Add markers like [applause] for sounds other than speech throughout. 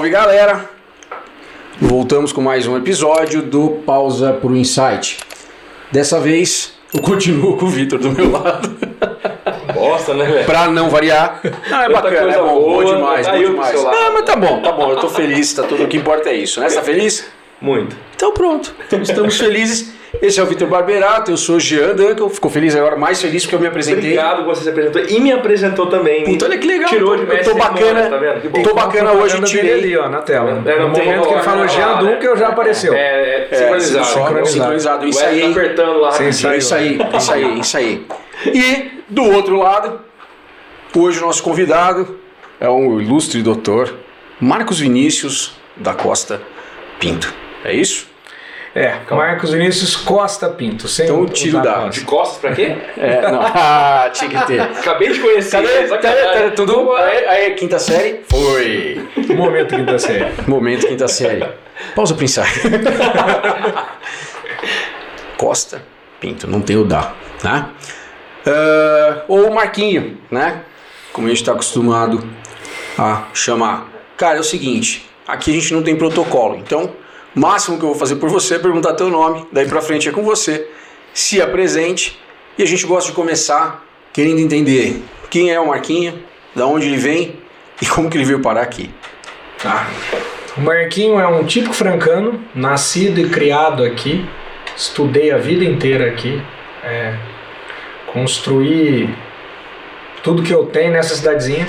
Salve galera! Voltamos com mais um episódio do Pausa pro Insight. Dessa vez eu continuo com o Vitor do meu lado. Bosta, né, velho? pra não variar. Não, é bacana, é bom, boa, demais, tá bom demais. lado. Não, mas tá bom, tá bom, eu tô feliz, tá tudo o que importa é isso, né? Você tá feliz? Muito. Então pronto, então estamos felizes. Esse é o Vitor Barberato, eu sou o Jean Duncan, fico feliz agora, mais feliz porque eu me apresentei. Obrigado que você se apresentou e me apresentou também. Puta, olha que legal. Tirou de eu mestre tô bacana, tá vendo? Que bom. tô bacana hoje, dele tirei. ali, ó, na tela. É, no momento que ele falou Jean né? Duncan, já apareceu. É, é, É, sincronizado. Sincronizado. sincronizado, isso aí. apertando lá. Isso aí, isso aí, isso aí. E do outro lado, hoje o nosso convidado é um ilustre doutor Marcos Vinícius da Costa Pinto. É isso? É, Marcos Vinícius Costa Pinto. Sem Então, o- tiro da- Costa. De costas pra quê? É, não. [laughs] Ah, tinha que ter. Acabei de conhecer. Cadê? Cadê? Tudo? Aí, aí, quinta série? Foi. Momento quinta série. Momento quinta série. Pausa pro ensaio. Costa Pinto, não tem o dá, tá? Ah, ou o Marquinho, né? Como a gente está acostumado a chamar. Cara, é o seguinte, aqui a gente não tem protocolo, então máximo que eu vou fazer por você é perguntar teu nome, daí pra frente é com você, se apresente e a gente gosta de começar querendo entender quem é o Marquinho, da onde ele vem e como que ele veio parar aqui. Tá. O Marquinho é um típico francano, nascido e criado aqui. Estudei a vida inteira aqui. É, construí tudo que eu tenho nessa cidadezinha,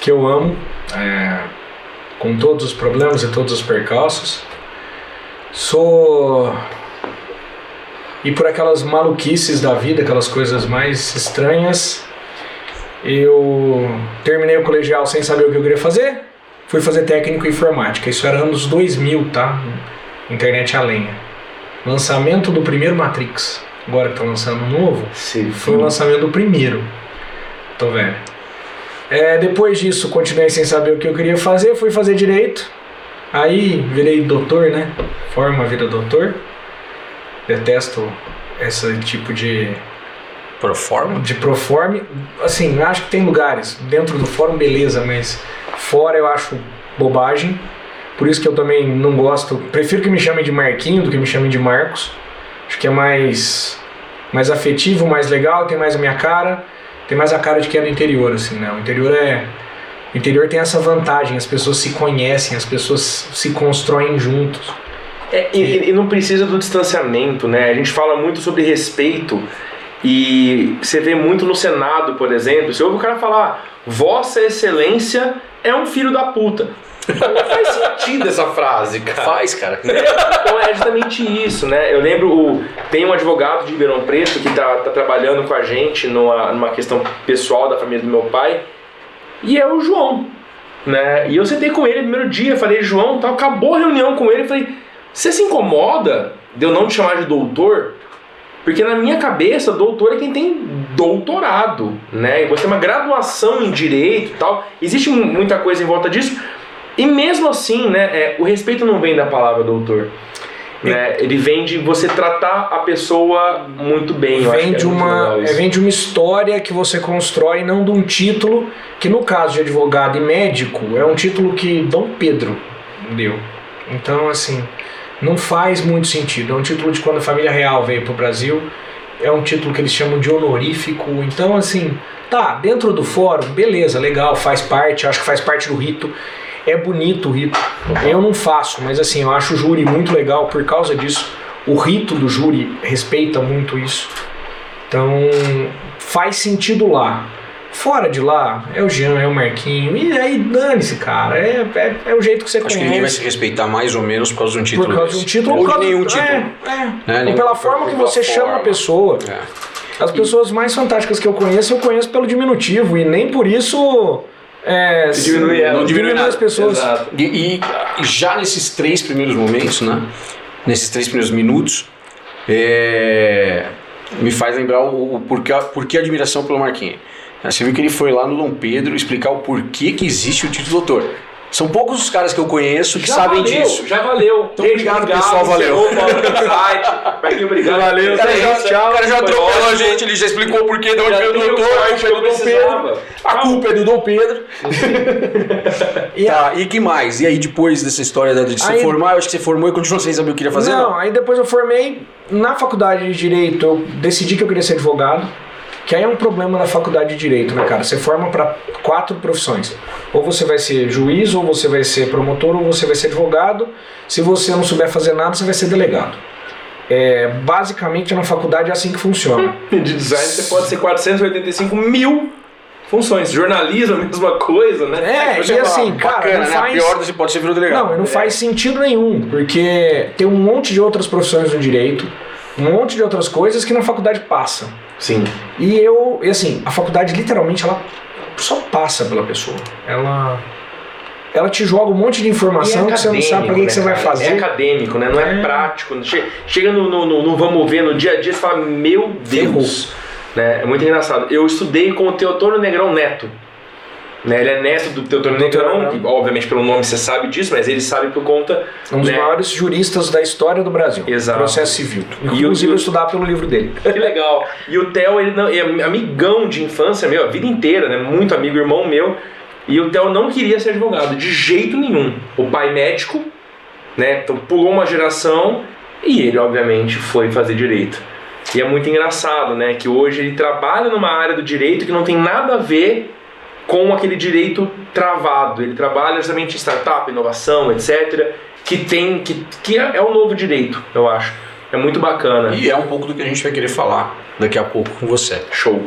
que eu amo, é, com todos os problemas e todos os percalços. Sou. E por aquelas maluquices da vida, aquelas coisas mais estranhas, eu terminei o colegial sem saber o que eu queria fazer. Fui fazer técnico em informática. Isso era anos 2000, tá? Internet a lenha. Lançamento do primeiro Matrix. Agora que tá lançando um novo. Sim. Foi o lançamento do primeiro. Tô velho. É, depois disso, continuei sem saber o que eu queria fazer. Fui fazer direito. Aí virei doutor, né? Forma vira doutor. Detesto esse tipo de Proforma? de proforme, assim, acho que tem lugares dentro do fórum, beleza, mas fora eu acho bobagem. Por isso que eu também não gosto. Prefiro que me chamem de Marquinho do que me chamem de Marcos. Acho que é mais mais afetivo, mais legal, tem mais a minha cara, tem mais a cara de quem é do interior, assim, né? O interior é o interior tem essa vantagem, as pessoas se conhecem, as pessoas se constroem juntos. É, e, e não precisa do distanciamento, né? A gente fala muito sobre respeito e você vê muito no Senado, por exemplo, você ouve o cara falar Vossa Excelência é um filho da puta. Não faz sentido essa frase, cara. Faz, cara. Então é justamente isso, né? Eu lembro, o, tem um advogado de Ribeirão Preto que tá, tá trabalhando com a gente numa, numa questão pessoal da família do meu pai, e é o João, né? E eu sentei com ele no primeiro dia, falei, João, tal, acabou a reunião com ele, falei, você se incomoda de eu não te chamar de doutor? Porque na minha cabeça, doutor é quem tem doutorado, né? E você tem uma graduação em direito e tal. Existe mu- muita coisa em volta disso. E mesmo assim, né, é, o respeito não vem da palavra doutor. Né? Ele vem de você tratar a pessoa muito bem. eu acho vem é de uma é, isso. vem de uma história que você constrói não de um título que no caso de advogado e médico é um título que Dom Pedro deu então assim não faz muito sentido é um título de quando a família real veio para o Brasil é um título que eles chamam de honorífico então assim tá dentro do fórum beleza legal faz parte acho que faz parte do rito é bonito o rito eu não faço mas assim eu acho o júri muito legal por causa disso o rito do júri respeita muito isso. Então faz sentido lá. Fora de lá, é o Jean, é o Marquinho. E aí dane-se, cara. É, é, é o jeito que você Acho que conhece. ninguém vai se respeitar mais ou menos por causa de um título. por causa de um desse. título Ou de nenhum é, título. É, Né? Ou Nem- pela forma que você chama a forma. pessoa. É. As pessoas mais fantásticas que eu conheço, eu conheço pelo diminutivo. E nem por isso. É, se- Diminui. Não diminui nada. as pessoas. E, e já nesses três primeiros momentos, né? Nesses três primeiros minutos, é, me faz lembrar o, o porquê, porquê a admiração pelo Marquinhos. Você viu que ele foi lá no Dom Pedro explicar o porquê que existe o título doutor. São poucos os caras que eu conheço que Já sabem valeu, disso. Já valeu. Então, obrigado, pessoal, valeu. site. Obrigado. Valeu, O cara já, Tchau. o cara já atropelou a gente, ele já explicou o porquê de onde veio o doutor, a culpa é que do eu Dom. Pedro. A culpa é do Dom Pedro. [laughs] E Tá, e que mais? E aí depois dessa história de Aí- formar, eu acho que você formou e continuou sem saber o que queria fazer? Não, aí depois eu formei na faculdade de Direito, eu decidi que eu queria ser advogado, que aí é um problema na faculdade de Direito, né, cara? Você forma para quatro profissões. Ou você vai ser juiz, ou você vai ser promotor, ou você vai ser advogado. Se você não souber fazer nada, você vai ser delegado. É, basicamente na faculdade é assim que funciona. [laughs] De design você pode ser 485 mil funções. Jornalismo, a mesma coisa, né? É, e assim, cara, bacana, não né? faz... Pior você pode ser virou delegado. Não, não faz sentido nenhum, porque tem um monte de outras profissões no direito, um monte de outras coisas que na faculdade passa. Sim. E eu, e assim, a faculdade literalmente ela só passa pela pessoa. Ela ela te joga um monte de informação E é que você não sabe pra que, acadêmico, que você né, vai fazer. É acadêmico, né? Não é, É. prático. Che- Chega no, no, no- no vamos ver, no dia a dia, você fala, meu Deus. Né? É muito engraçado. Eu estudei com o Teotônio Negrão Neto. Né? Ele é neto do Teotônio Doutor Negrão, que, obviamente pelo nome você sabe disso, mas ele sabe por conta. um dos né? maiores juristas da história do Brasil. Exato. Processo civil. Inclusive, e o- eu estudar pelo livro dele. Que legal. E o Theo, ele não, é amigão de infância meu, a vida inteira, né? Muito amigo, irmão meu. E o Theo não queria ser advogado, de jeito nenhum. O pai médico, né? Então pulou uma geração e ele, obviamente, foi fazer direito. E é muito engraçado, né? Que hoje ele trabalha numa área do direito que não tem nada a ver com aquele direito travado. Ele trabalha justamente em startup, inovação, etc. Que tem. que, que é, é o novo direito, eu acho. É muito bacana. E é um pouco do que a gente vai querer falar daqui a pouco com você. Show.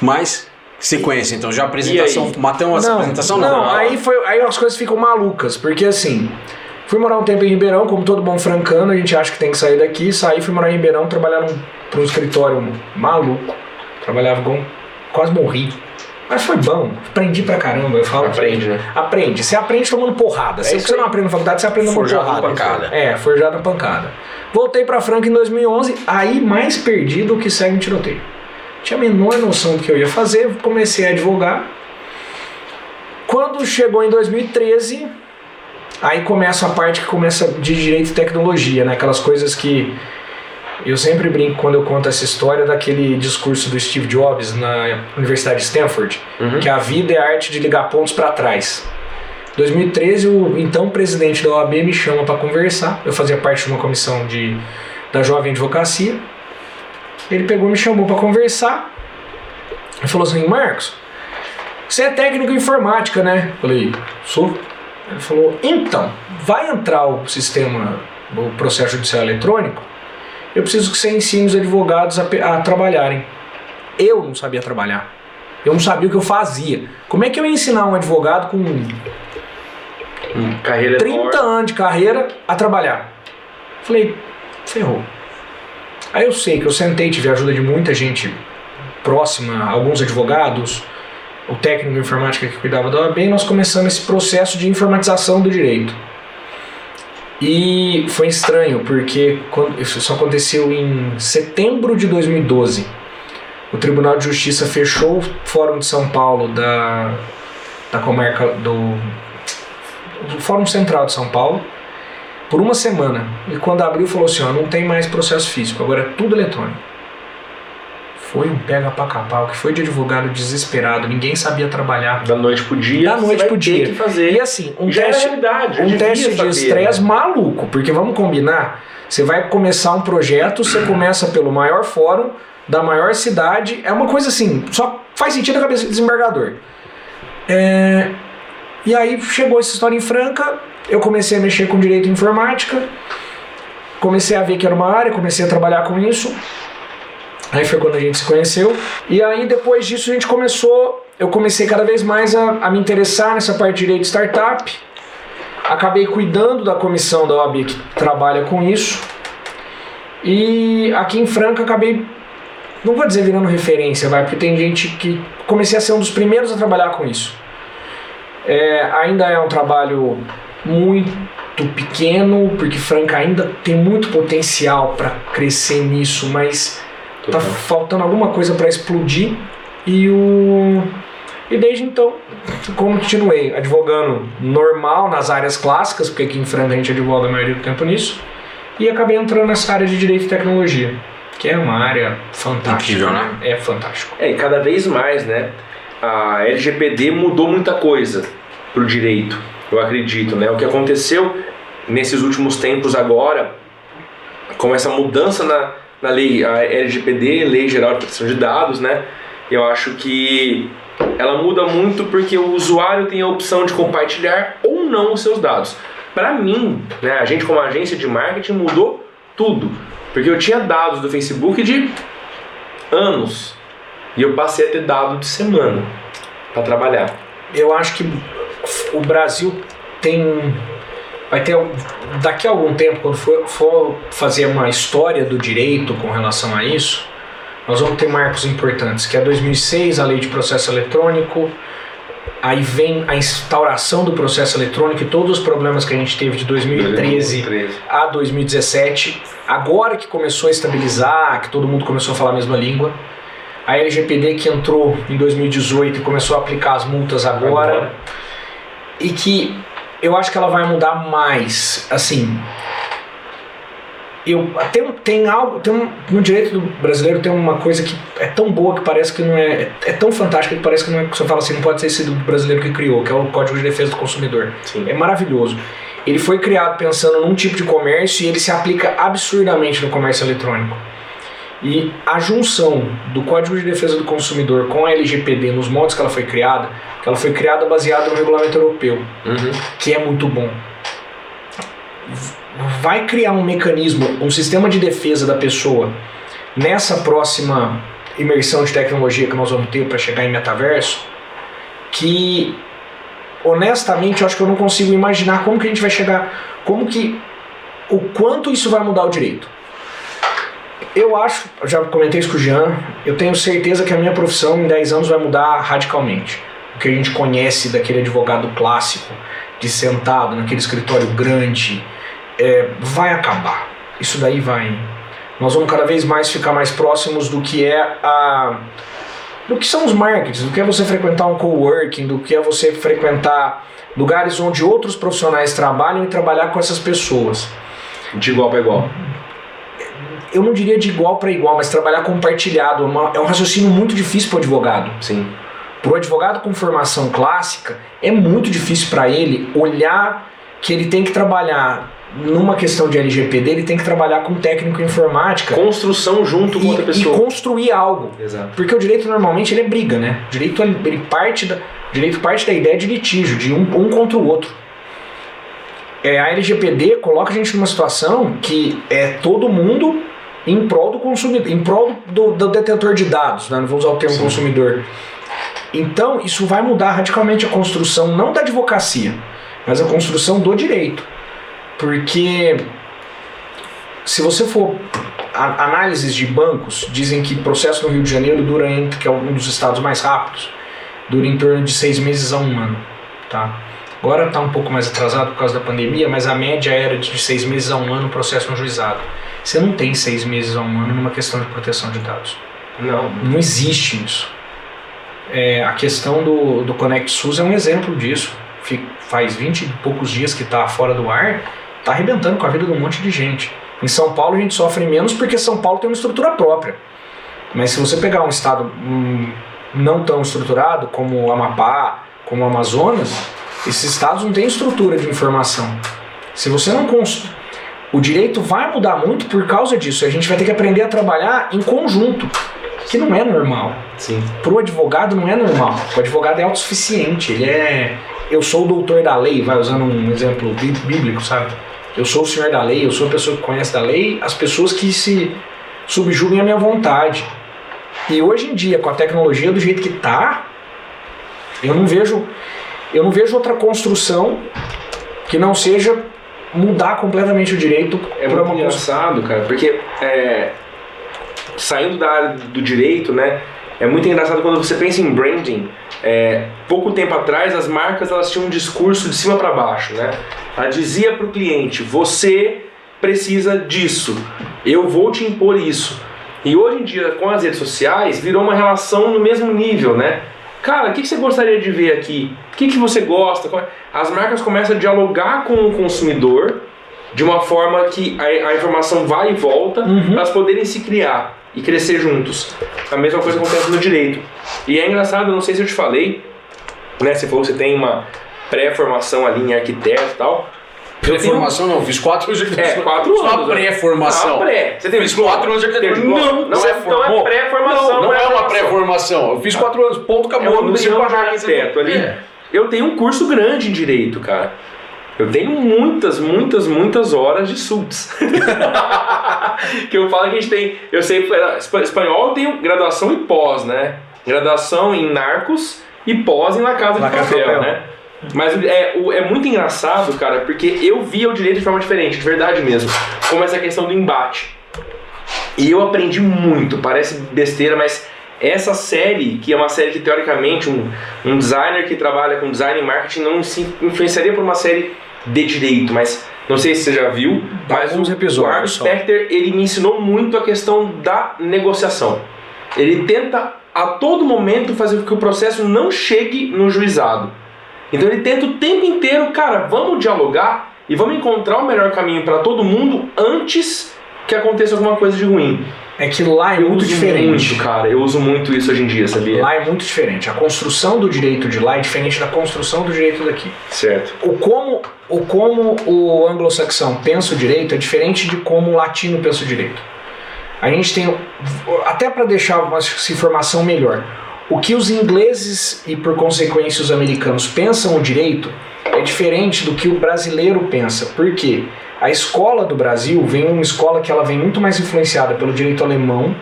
Mas, sequência, então já apresentação. E aí? Matamos a apresentação? Não. não, aí, foi, aí as coisas ficam malucas, porque assim, fui morar um tempo em Ribeirão, como todo bom francano, a gente acha que tem que sair daqui, saí, fui morar em Ribeirão, trabalhar num, pra um escritório maluco, trabalhava com, quase morri. Mas foi bom, aprendi pra caramba, eu falo. Aprende, né? Aprende, você aprende tomando porrada. Se isso você não aprende na faculdade, você aprende tomando Forjado porrada. pancada. É, forjado na pancada. Voltei pra Franca em 2011, aí mais perdido que segue um tiroteio. Tinha a menor noção do que eu ia fazer, comecei a advogar. Quando chegou em 2013, aí começa a parte que começa de direito e tecnologia, né? Aquelas coisas que eu sempre brinco quando eu conto essa história daquele discurso do Steve Jobs na Universidade de Stanford, Uhum. que a vida é a arte de ligar pontos para trás. 2013, o então presidente da OAB me chama para conversar. Eu fazia parte de uma comissão de, da Jovem Advocacia. Ele pegou e me chamou para conversar. Ele falou assim: Marcos, você é técnico em informática, né? Eu falei: sou. Ele falou: então, vai entrar o sistema, o processo judicial eletrônico. Eu preciso que você ensine os advogados a, a trabalharem. Eu não sabia trabalhar. Eu não sabia o que eu fazia. Como é que eu ia ensinar um advogado com Hum, Carreira 30 enorme. anos de carreira a trabalhar? Falei, ferrou. Aí eu sei que eu sentei, tive a ajuda de muita gente próxima, alguns advogados, o técnico de informática que cuidava da OAB, e nós começamos esse processo de informatização do direito. E foi estranho, porque isso aconteceu em setembro de 2012. O Tribunal de Justiça fechou o Fórum de São Paulo da, da comarca do, do Fórum Central de São Paulo por uma semana. E quando abriu, falou assim: ó, não tem mais processo físico, agora é tudo eletrônico. Foi um pega pra capau, que foi de advogado desesperado, ninguém sabia trabalhar. Da noite pro dia. Da noite pro dia. que fazer. E assim, um Já teste, é eu um teste de saber, estresse né? maluco, porque vamos combinar, você vai começar um projeto, você começa pelo maior fórum da maior cidade, é uma coisa assim, só faz sentido na cabeça do desembargador. É, e aí chegou essa história em Franca, eu comecei a mexer com direito e informática, comecei a ver que era uma área, comecei a trabalhar com isso. Aí foi quando a gente se conheceu. E aí depois disso a gente começou, eu comecei cada vez mais a, a me interessar nessa parte de direito de startup. Acabei cuidando da comissão da OAB que trabalha com isso. E aqui em Franca acabei, não vou dizer virando referência, vai, porque tem gente que comecei a ser um dos primeiros a trabalhar com isso. É, ainda é um trabalho muito pequeno, porque Franca ainda tem muito potencial para crescer nisso, mas tá faltando alguma coisa para explodir e o E desde então, continuei advogando normal nas áreas clássicas, porque aqui em Franca a gente advoga a maioria do tempo nisso, e acabei entrando nessa área de direito e tecnologia, que é uma área fantástica. Incrível, né? É fantástico. É, e cada vez mais, né? A LGPD mudou muita coisa pro direito, eu acredito, né? O que aconteceu nesses últimos tempos agora, com essa mudança na, na lei, a LGPD, Lei Geral de Proteção de Dados, né? Eu acho que ela muda muito porque o usuário tem a opção de compartilhar ou não os seus dados. Para mim, né, a gente como agência de marketing mudou tudo, porque eu tinha dados do Facebook de anos e eu passei a ter dado de semana para trabalhar. Eu acho que o Brasil tem vai ter daqui a algum tempo quando for, for fazer uma história do direito com relação a isso nós vamos ter marcos importantes, que é 2006, a lei de processo eletrônico, aí vem a instauração do processo eletrônico e todos os problemas que a gente teve de 2013, 2013, a 2017, agora que começou a estabilizar, que todo mundo começou a falar a mesma língua, a LGPD que entrou em 2018 e começou a aplicar as multas agora, agora. e que eu acho que ela vai mudar mais, assim, eu tem, tem algo tem um, no direito do brasileiro tem uma coisa que é tão boa que parece que não é é tão fantástica que parece que não é que você fala assim não pode ser esse do brasileiro que criou que é o Código de Defesa do Consumidor. Sim. é maravilhoso. Ele foi criado pensando num tipo de comércio e ele se aplica absurdamente no comércio eletrônico e a junção do Código de Defesa do Consumidor com a LGPD nos modos que ela foi criada que ela foi criada baseada no regulamento europeu uhum. que é muito bom vai criar um mecanismo, um sistema de defesa da pessoa nessa próxima imersão de tecnologia que nós vamos ter para chegar em metaverso, que honestamente eu acho que eu não consigo imaginar como que a gente vai chegar, como que o quanto isso vai mudar o direito. Eu acho, já comentei isso com o Jean, eu tenho certeza que a minha profissão em 10 anos vai mudar radicalmente. O que a gente conhece daquele advogado clássico, de sentado naquele escritório grande, é, vai acabar. Isso daí vai. Nós vamos cada vez mais ficar mais próximos do que é a. do que são os markets, do que é você frequentar um coworking, do que é você frequentar lugares onde outros profissionais trabalham e trabalhar com essas pessoas. De igual para igual. Eu não diria de igual para igual, mas trabalhar compartilhado. É, uma, é um raciocínio muito difícil para o advogado. Sim. Para o advogado com formação clássica, é muito difícil para ele olhar que ele tem que trabalhar numa questão de LGPD, ele tem que trabalhar com técnico em informática. Construção junto com e, outra pessoa. E construir algo. Exato. Porque o direito normalmente ele é briga, né? O direito, ele parte da, direito parte da ideia de litígio, de um, um contra o outro. É, a LGPD coloca a gente numa situação que é todo mundo em prol do consumidor, em prol do, do detentor de dados, né? não vou usar o termo Sim. consumidor. Então, isso vai mudar radicalmente a construção, não da advocacia, mas a construção do direito. Porque se você for análises de bancos dizem que o processo no Rio de Janeiro dura entre que é um dos estados mais rápidos dura em torno de seis meses a um ano tá agora está um pouco mais atrasado por causa da pandemia mas a média era de seis meses a um ano o processo no juizado você não tem seis meses a um ano numa questão de proteção de dados não não existe isso é, a questão do, do Connect SUS é um exemplo disso faz 20 e poucos dias que está fora do ar tá arrebentando com a vida de um monte de gente. Em São Paulo a gente sofre menos porque São Paulo tem uma estrutura própria. Mas se você pegar um estado hum, não tão estruturado como o Amapá, como o Amazonas, esses estados não têm estrutura de informação. Se você não. O direito vai mudar muito por causa disso. A gente vai ter que aprender a trabalhar em conjunto, que não é normal. Sim. Para o advogado não é normal. O advogado é autossuficiente. Ele é, eu sou o doutor da lei, vai usando um exemplo bíblico, sabe? eu sou o senhor da lei, eu sou a pessoa que conhece da lei, as pessoas que se subjuguem à minha vontade. E hoje em dia, com a tecnologia do jeito que tá, eu não vejo, eu não vejo outra construção que não seja mudar completamente o direito. É muito uma engraçado, cara, porque é, saindo da área do direito, né, é muito engraçado quando você pensa em branding. É, pouco tempo atrás, as marcas elas tinham um discurso de cima para baixo, né? Ela dizia para o cliente: você precisa disso, eu vou te impor isso. E hoje em dia, com as redes sociais, virou uma relação no mesmo nível, né? Cara, o que, que você gostaria de ver aqui? O que, que você gosta? É- As marcas começam a dialogar com o consumidor de uma forma que a, a informação vai e volta Uhum. para elas poderem se criar e crescer juntos. A mesma coisa acontece no direito. E é engraçado, não sei se eu te falei, né? Você falou que você tem uma pré-formação ali em arquiteto e tal. Pela Eu tenho- formação não, fiz quatro anos de É, quatro Só anos. a pré-formação. Ah, pré. Você diploma? quatro anos de arquitetura. Não, não é, não formou? é pré-formação. Não, não é uma formação. pré-formação. Eu fiz quatro anos, ponto, acabou. Eu não tem chamo de pra- arquiteto ali. É. Eu tenho um curso grande em direito, cara. Eu tenho muitas, muitas, muitas horas de SUTS. [laughs] que eu falo que a gente tem. Eu sei, espa- espanhol eu tenho graduação e pós, né? Graduação em narcos e pós em La Casa de La Casa de Papel, Papel. né? Mas é, é muito engraçado, cara, porque eu via o direito de forma diferente, de verdade mesmo. Como essa questão do embate. E eu aprendi muito, parece besteira, mas essa série, que é uma série que teoricamente um, um designer que trabalha com design e marketing não se influenciaria por uma série de direito, mas não sei se você já viu, Dá mas alguns o, episódios o Art só. Specter, ele me ensinou muito a questão da negociação. Ele tenta a todo momento fazer com que o processo não chegue no juizado. Então ele tenta o tempo inteiro, cara, vamos dialogar e vamos encontrar o melhor caminho para todo mundo antes que aconteça alguma coisa de ruim. É que lá é Eu muito diferente. muito, cara. Eu uso muito isso hoje em dia, sabia? Lá é muito diferente. A construção do direito de lá é diferente da construção do direito daqui. Certo. O como o, como o anglo-saxão pensa o direito é diferente de como o latino pensa o direito. A gente tem, até para deixar uma informação melhor, o que os ingleses e por consequência os americanos pensam o direito é diferente do que o brasileiro pensa. Por quê? A escola do Brasil vem uma escola que ela vem muito mais influenciada pelo direito alemão,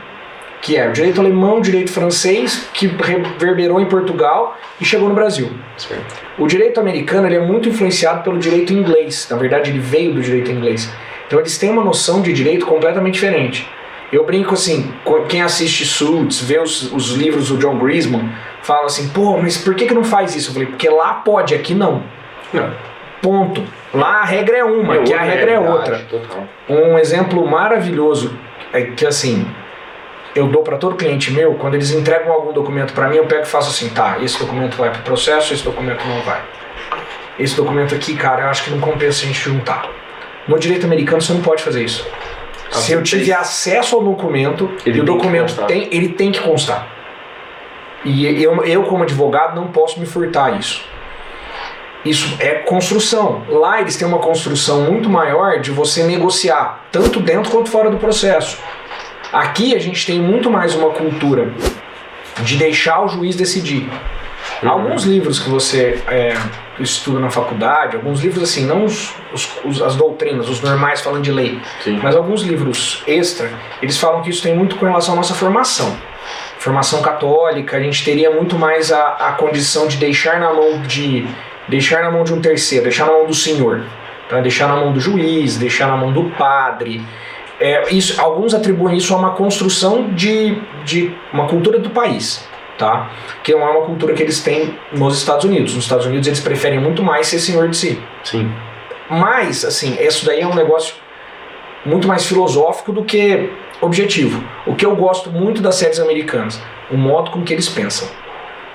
que é o direito alemão, o direito francês, que reverberou em Portugal e chegou no Brasil. certo. O direito americano ele é muito influenciado pelo direito inglês. Na verdade, ele veio do direito inglês. Então, eles têm uma noção de direito completamente diferente. Eu brinco assim, quem assiste Suits, vê os, os livros do John Grisman, fala assim, pô, mas por que, que não faz isso? Eu falei, porque lá pode, aqui não. Não. Ponto. Lá a regra é uma, aqui a regra é outra. Total. Um exemplo maravilhoso é que assim, eu dou para todo cliente meu, quando eles entregam algum documento para mim, eu pego e faço assim, tá, esse documento vai pro processo, esse documento não vai. Esse documento aqui, cara, eu acho que não compensa a gente juntar. No direito americano você não pode fazer isso. Se eu tem- acesso ao documento, Ele e o tem que documento tem, ele tem que constar. E eu, eu, como advogado, não posso me furtar isso. Isso é construção. Lá eles têm uma construção muito maior de você negociar, tanto dentro quanto fora do processo. Aqui a gente tem muito mais uma cultura de deixar o juiz decidir. Uhum. Alguns livros que você é, estuda na faculdade, alguns livros assim, não os, os- os- as doutrinas, os normais falando de lei, Sim. mas alguns livros extra, eles falam que isso tem muito com relação à nossa formação. Formação católica, a gente teria muito mais a, a condição de deixar na mão de deixar na mão de um terceiro, deixar na mão do senhor, tá? deixar na mão do juiz, deixar na mão do padre. É, isso, alguns atribuem isso a uma construção de, de uma cultura do país, tá? Que não é uma cultura que eles têm nos Estados Unidos. Nos Estados Unidos eles preferem muito mais ser senhor de si. Sim. Mas, assim, isso daí é um negócio muito mais filosófico do que objetivo. O que eu gosto muito das séries americanas, o modo com que eles pensam.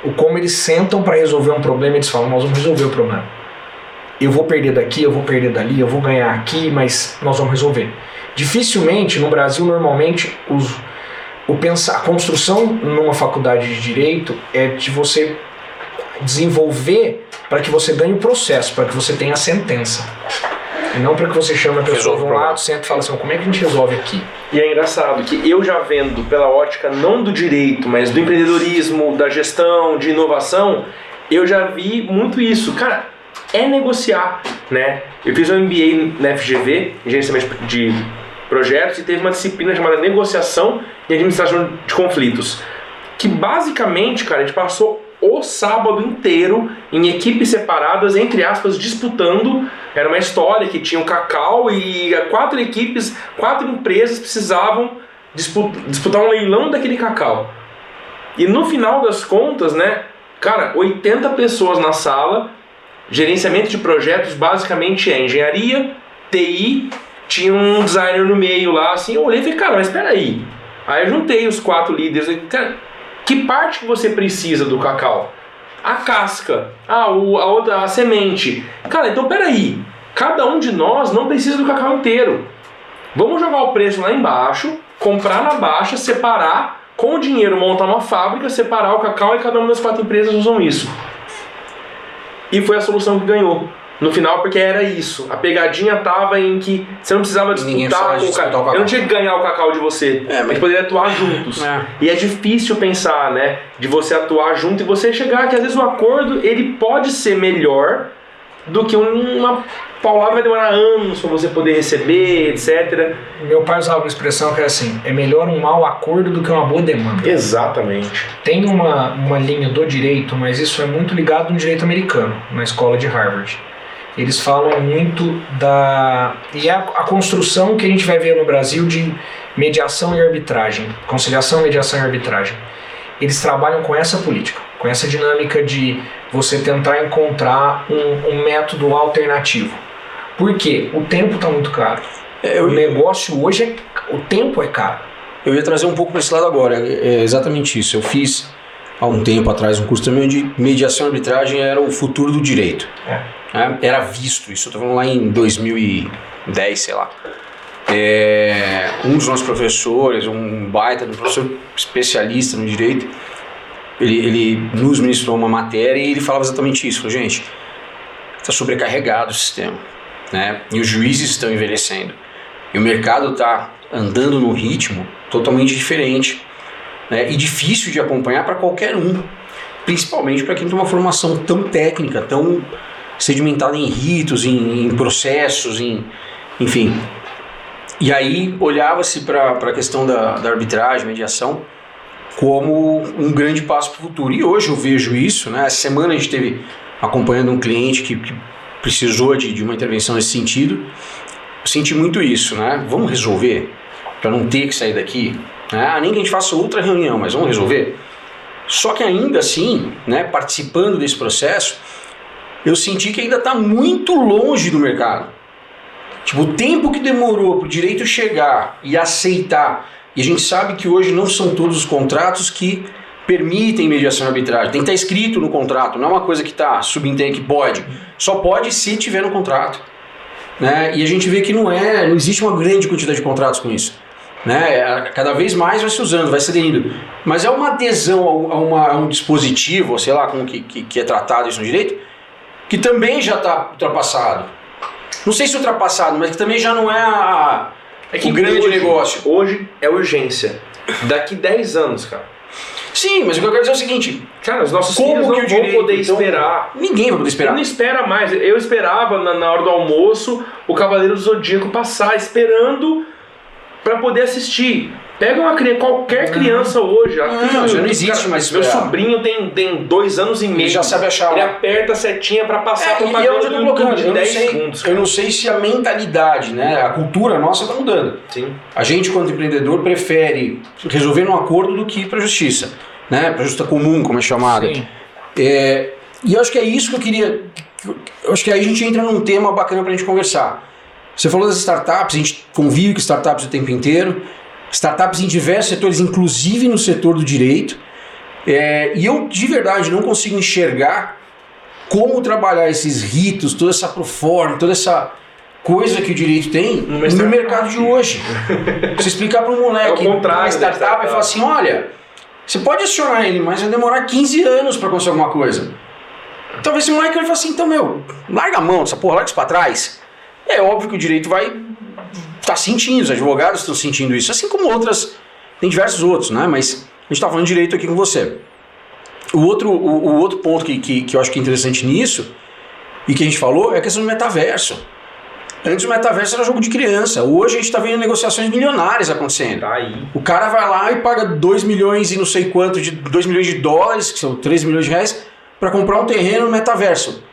O como eles sentam para resolver um problema, eles falam, nós vamos resolver o problema. Eu vou perder daqui, eu vou perder dali, eu vou ganhar aqui, mas nós vamos resolver. Dificilmente, no Brasil, normalmente, os, o pensar, a construção numa faculdade de direito é de você desenvolver para que você ganhe o processo, para que você tenha a sentença. E não para que você chame a pessoa de um lado, senta e fala assim, como é que a gente resolve aqui? E é engraçado que eu já vendo pela ótica não do direito, mas do empreendedorismo, da gestão, de inovação, eu já vi muito isso. Cara, é negociar, né? Eu fiz um MBA na FGV, gerenciamento de projetos, e teve uma disciplina chamada negociação e administração de conflitos. Que basicamente, cara, a gente passou o sábado inteiro em equipes separadas, entre aspas, disputando. Era uma história que tinha o Cacau e quatro equipes, quatro empresas precisavam dispu- disputar um leilão daquele cacau. E no final das contas, né, cara, 80 pessoas na sala, gerenciamento de projetos basicamente é engenharia, TI, tinha um designer no meio lá, assim, eu olhei e falei, cara, mas espera aí. Aí eu juntei os quatro líderes, cara, Que parte que você precisa do cacau? A casca, ah, o, a outra, a semente. Cara, então peraí. Cada um de nós não precisa do cacau inteiro. Vamos jogar o preço lá embaixo, comprar na baixa, separar, com o dinheiro montar uma fábrica, separar o cacau e cada uma das quatro empresas usam isso. E foi a solução que ganhou. No final, porque era isso. A pegadinha tava em que você não precisava Ninguém disputar com o cacau. o cacau. Eu não tinha que ganhar o cacau de você. É, A mas- gente poderia atuar juntos. É. E é difícil pensar, né? De você atuar junto e você chegar que às vezes o acordo ele pode ser melhor do que uma paulada vai demorar anos para você poder receber, etc. Meu pai usava uma expressão que é assim: é melhor um mau acordo do que uma boa demanda. Exatamente. Tem uma, uma linha do direito, mas isso é muito ligado no direito americano, na escola de Harvard. Eles falam muito da. E é a, a construção que a gente vai ver no Brasil de mediação e arbitragem. Conciliação, mediação e arbitragem. Eles trabalham com essa política, com essa dinâmica de você tentar encontrar um, um método alternativo. Por quê? O tempo está muito caro. É, O eu, negócio hoje é. O tempo é caro. eu ia trazer um pouco para esse lado agora. É é exatamente isso. Eu fiz há um tempo atrás um curso também onde mediação e arbitragem era o futuro do direito. É. né? Era visto isso. Eu tô falando lá em 2010, sei lá. É, um dos nossos professores, um baita, um professor especialista no direito, ele, ele nos ministrou uma matéria e ele falava exatamente isso. Falou, gente, está sobrecarregado o sistema, né? E os juízes estão envelhecendo. E o mercado está andando num ritmo totalmente diferente né? e difícil de acompanhar para qualquer um, principalmente para quem tem uma formação tão técnica, tão sedimentada em ritos, em, em processos, em, enfim. E aí olhava-se para a questão da, da arbitragem, mediação, como um grande passo para o futuro. E hoje eu vejo isso, né? Essa semana a gente teve acompanhando um cliente que, que precisou de, de uma intervenção nesse sentido. Eu senti muito isso, né? Vamos resolver para não ter que sair daqui. Né? Ah, nem que a gente faça outra reunião, mas vamos resolver. Só que ainda assim, né, participando desse processo, eu senti que ainda está muito longe do mercado. Tipo, o tempo que demorou para o direito chegar e aceitar, e a gente sabe que hoje não são todos os contratos que permitem mediação arbitragem. Tem que estar escrito no contrato, não é uma coisa que está subentende que pode. Só pode se tiver no contrato. Né? E a gente vê que não é, não existe uma grande quantidade de contratos com isso. Né? É, Cada vez mais vai se usando, vai se aderindo. Mas é uma adesão a, uma- a um dispositivo, sei lá como que, que, que é tratado isso no direito, que também já está ultrapassado. Não sei se ultrapassado, mas que também já não é a, o grande hoje- negócio. Hoje é urgência. Daqui 10 anos, cara. Sim, mas o que eu quero dizer é o seguinte: Cara, os nossos Como filhos não que o vão direito, poder então, esperar. ninguém vai poder Ele esperar. não espera mais. Eu esperava na, na hora do almoço o Cavaleiro do Zodíaco passar, esperando pra poder assistir. Pega uma criança, qualquer criança hoje. a- Não, já não existe mais Meu sobrinho tem, tem dois anos e meio. Ele já sabe achar. Ele aperta a setinha pra passar É, a e propaganda eu tô colocando. de Eu não, 10 sei, segundos. eu não sei se a mentalidade, né, a cultura nossa está mudando. Sim. A gente, quanto empreendedor, prefere resolver num acordo do que ir para a justiça, né? Para a justiça comum, como é chamada. Sim. É, e eu acho que é isso que eu queria. Eu acho que aí a gente entra num tema bacana para a gente conversar. Você falou das startups, a gente convive com startups o tempo inteiro, startups em diversos setores, inclusive no setor do direito. É, e eu de verdade não consigo enxergar como trabalhar esses ritos, toda essa proforma, toda essa coisa que o direito tem no startup. mercado de hoje. Você explicar para um moleque É o contrário uma startup, startup. e falar assim: olha, você pode acionar ele, mas vai demorar 15 anos para conseguir alguma coisa. Talvez esse moleque vai falar assim: então, meu, larga a mão dessa porra, larga isso para trás. É óbvio que o direito vai estar sentindo, os advogados estão sentindo isso, assim como outras, tem diversos outros, né? Mas a gente está falando de direito aqui com você. O outro, o, o outro ponto que, que, que eu acho que é interessante nisso, e que a gente falou, é a questão do metaverso. Antes o metaverso era jogo de criança, hoje a gente está vendo negociações milionárias acontecendo. Tá. O cara vai lá e paga 2 milhões e não sei quanto, de 2 milhões de dólares, que são 3 milhões de reais, para comprar um terreno no metaverso.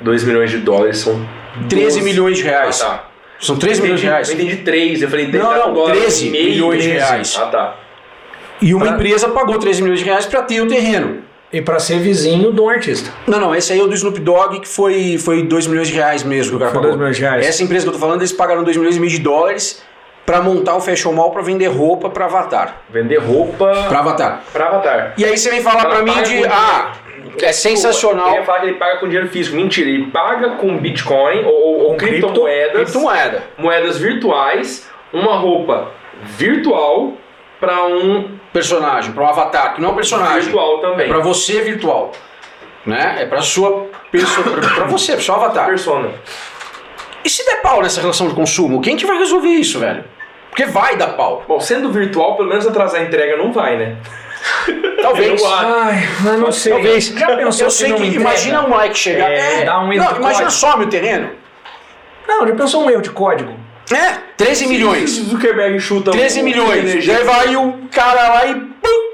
2 milhões de dólares são 13 12. milhões de reais. Ah, tá. São 13 Eu milhões de reais. Eu entendi 3, eu falei Não, tá com não, dólar 13 e meio, milhões de 13. reais. Ah, tá. E uma Pra- empresa pagou 13 milhões de reais para ter o terreno. E para ser vizinho de um artista. Não, não, esse aí é o do Snoop Dogg, que foi, foi 2 milhões de reais mesmo que o cara Foi pagou. 2 milhões de reais. Essa empresa que eu tô falando, eles pagaram 2 milhões e meio de dólares pra montar o fashion mall pra vender roupa pra Avatar. Vender roupa Pra Avatar. pra Avatar. E aí você vem falar Ela pra mim de, ah, é sensacional. Eu ia falar que ele paga com dinheiro físico. Mentira, ele paga com Bitcoin ou, ou- criptomoedas, Criptomoeda. moedas virtuais, uma roupa virtual pra um Personagem, pra um avatar, que não é um personagem. virtual também. É pra você virtual. Né? É pra sua pessoa, pra você, pro seu avatar. persona. E se der pau nessa relação de consumo, quem que vai resolver isso, velho? Porque vai dar pau. Bom, sendo virtual, pelo menos atrasar a entrega não vai, né? Talvez. Eu. Ai, mas não sei. Talvez. Já pensou Eu se sei que imagina o Mike chegar. É, dá um erro não, imagina código. some o terreno. Não, já pensou um erro de código? É, 13 milhões. Se o Zuckerberg chuta 13 um- milhões. Já vai o cara lá e. pum,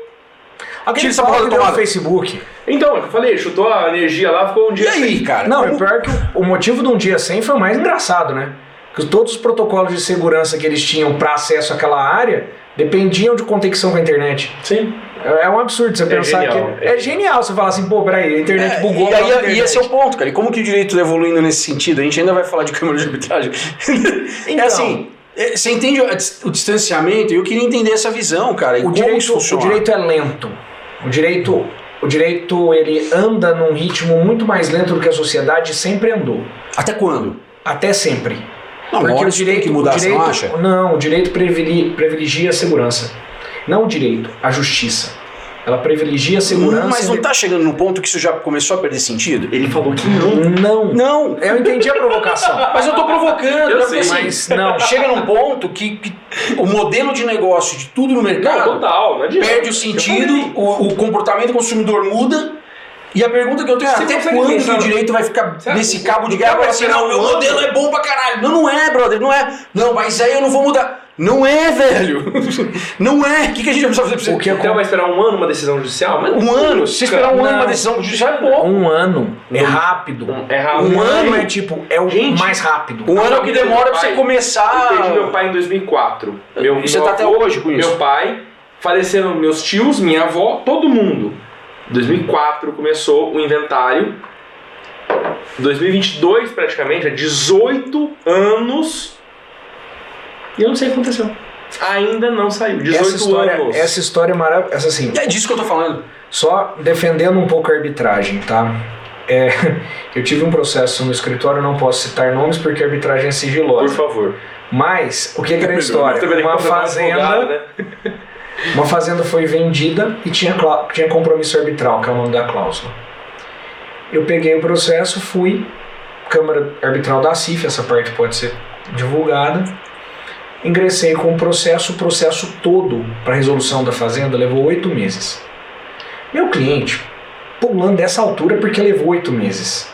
Aquele Tira essa porra que tomada. Facebook. Então, eu falei, chutou a energia lá, ficou um E dia aí, cara? Não, é pior que o, o motivo de um dia sem foi o mais engraçado, né? Que todos os protocolos de segurança que eles tinham para acesso àquela área dependiam de conexão com a internet. Sim. É é um absurdo você É pensar genial, que. é. É genial você falar assim, pô, peraí, a internet É, bugou. e aí internet. e esse é o ponto, cara. E como que o direito está evoluindo nesse sentido? A gente ainda vai falar de câmara de arbitragem. [laughs] é Então. assim, é, você entende o dis- o distanciamento? E eu queria entender essa visão, cara. E o como direito, isso o direito é lento. O direito, o direito ele anda num ritmo muito mais lento do que a sociedade sempre andou. Até quando? Até sempre. Não, uma hora isso tem que mudar, o você não direito, acha? Não, o direito previli- privilegia a segurança. Não o direito, a justiça. Ela privilegia a segurança. Mas não e- tá chegando num ponto que isso já começou a perder sentido? Ele falou que não. Não. Não, Eu entendi a provocação. [laughs] mas eu tô provocando. Eu sei, Porque, assim, mas não. Chega num ponto que, que o modelo de negócio de tudo no Não, mercado total, não perde o sentido, o, o comportamento do consumidor muda. E a pergunta que eu tenho é: Você até quando que o direito vai ficar acha nesse cabo de o guerra? vai Assim, não, meu ano? modelo é bom pra caralho. Não, não é, brother, não é. Não, mas aí eu não vou mudar. Não é, velho. [laughs] Não é. O que, que a gente vai precisar fazer pra O você? que Então vai esperar um ano uma decisão judicial? Mas Um ano? Se esperar um ano Não. uma decisão judicial é pouco. Um ano é rápido. É rápido. Um Um ano ano? é tipo, é o Gente, mais rápido. Um ano é o que demora pra você começar. Eu perdi meu pai em 2004. Meu, E você meu tá até avô, hoje com isso? Meu pai, faleceram meus tios, minha avó, todo mundo. Em 2004 começou o inventário. 2022 praticamente, é 18 anos. E eu não sei o que aconteceu. Ainda não saiu. 18 Essa história, anos. essa história é maravilhosa. Essa assim, é disso que eu tô falando. Só defendendo um pouco a arbitragem, tá? É, [laughs] eu tive um processo no escritório, não posso citar nomes porque a arbitragem é Por sigilosa. favor. Mas, o que, que era a Mas história? que Uma um fazenda, advogado, né? [laughs] uma fazenda foi vendida e tinha, tinha compromisso arbitral, que é o nome da cláusula. Eu peguei o processo, fui, Câmara Arbitral da CIF, essa parte pode ser divulgada. Ingressei com o processo, o processo todo para resolução da fazenda levou oito meses. Meu cliente pulando dessa altura porque levou oito meses.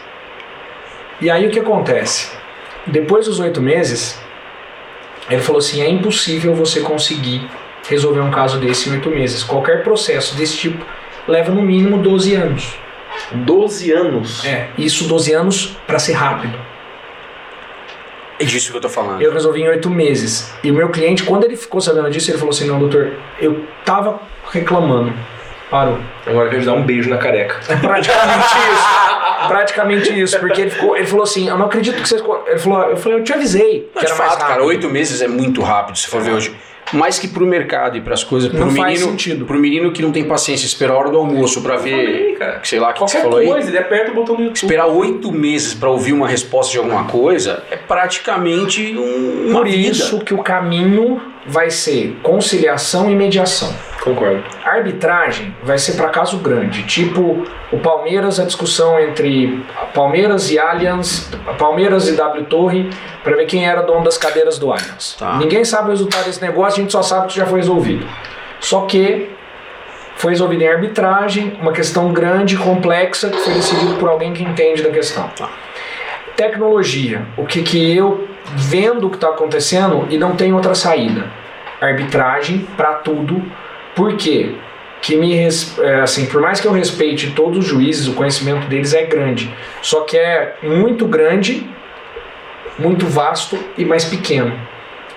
E aí o que acontece? Depois dos oito meses, ele falou assim: é impossível você conseguir resolver um caso desse em oito meses. Qualquer processo desse tipo leva no mínimo 12 anos. 12 anos. É, isso 12 anos para ser rápido. É disso que eu tô falando. Eu resolvi em oito meses. E o meu cliente, quando ele ficou sabendo disso, ele falou assim: não, doutor, eu tava reclamando. Parou. Agora eu quero te dar um beijo na careca. É praticamente isso. Praticamente isso. Porque ele, ficou, ele falou assim: eu não acredito que vocês. Ele falou: eu falei, eu te avisei. Não, que de era mais fato, cara, rápido. oito meses é muito rápido, se for ver hoje. Mais que pro mercado e pras coisas. Pro Não faz menino, sentido. Pro menino que não tem paciência, esperar a hora do almoço pra ver. Falei, cara. Sei lá, o que, que você Qualquer falou aí. coisa, ele aperta o botão do YouTube. Esperar oito meses pra ouvir uma resposta de alguma coisa é praticamente um, uma Por vida. isso que o caminho vai ser conciliação e mediação. Concordo. Arbitragem vai ser para caso grande, tipo o Palmeiras, a discussão entre Palmeiras e Allianz, Palmeiras e W Torre, para ver quem era dono das cadeiras do Allianz. Tá. Ninguém sabe o resultado desse negócio, a gente só sabe que já foi resolvido. Só que foi resolvido em arbitragem, uma questão grande, complexa, que foi decidido por alguém que entende da questão. Tá. Tecnologia, o que, que eu vendo o que está acontecendo e não tem outra saída. Arbitragem para tudo, por quê? Que me é, assim, por mais que eu respeite todos os juízes, o conhecimento deles é grande, só que é muito grande, muito vasto e mais pequeno.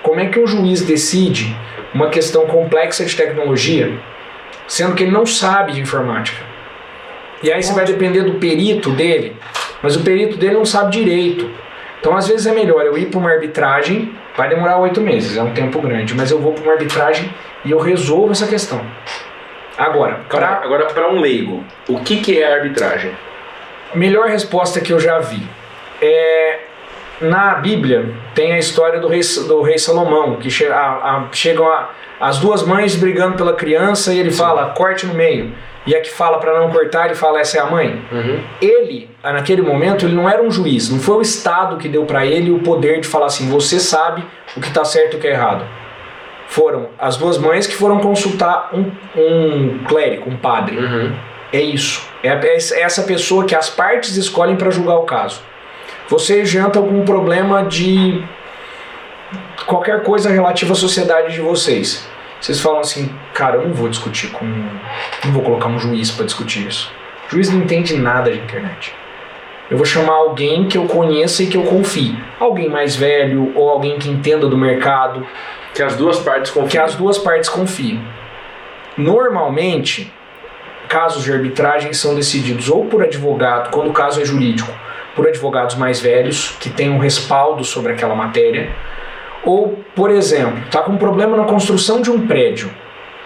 Como é que um juiz decide uma questão complexa de tecnologia, sendo que ele não sabe de informática? E aí você vai depender do perito dele, mas o perito dele não sabe direito. Então, às vezes é melhor eu ir para uma arbitragem, vai demorar oito meses, é um tempo grande, mas eu vou para uma arbitragem e eu resolvo essa questão. Agora, pra, Agora, para um leigo, o que, que é arbitragem? a melhor resposta que eu já vi é na Bíblia tem a história do rei, do rei Salomão, que che, a, a, chegam a, as duas mães brigando pela criança e ele fala, corte no meio. E a que fala para não cortar, ele fala, essa é a mãe. Uhum. Ele, naquele momento, ele não era um juiz, não foi o Estado que deu para ele o poder de falar assim, você sabe o que está certo e o que é errado. Foram as duas mães que foram consultar um, um clérigo, um padre. Uhum. É isso. É, é essa pessoa que as partes escolhem para julgar o caso. Você janta algum problema de qualquer coisa relativa à sociedade de vocês. Vocês falam assim, cara, eu não vou discutir com. Não vou colocar um juiz para discutir isso. O juiz não entende nada de internet. Eu vou chamar alguém que eu conheça e que eu confie. Alguém mais velho ou alguém que entenda do mercado, Que as duas partes que confiam. as duas partes confiam. Normalmente, casos de arbitragem são decididos ou por advogado, quando o caso é jurídico, por advogados mais velhos que têm um respaldo sobre aquela matéria, ou, por exemplo, está com um problema na construção de um prédio.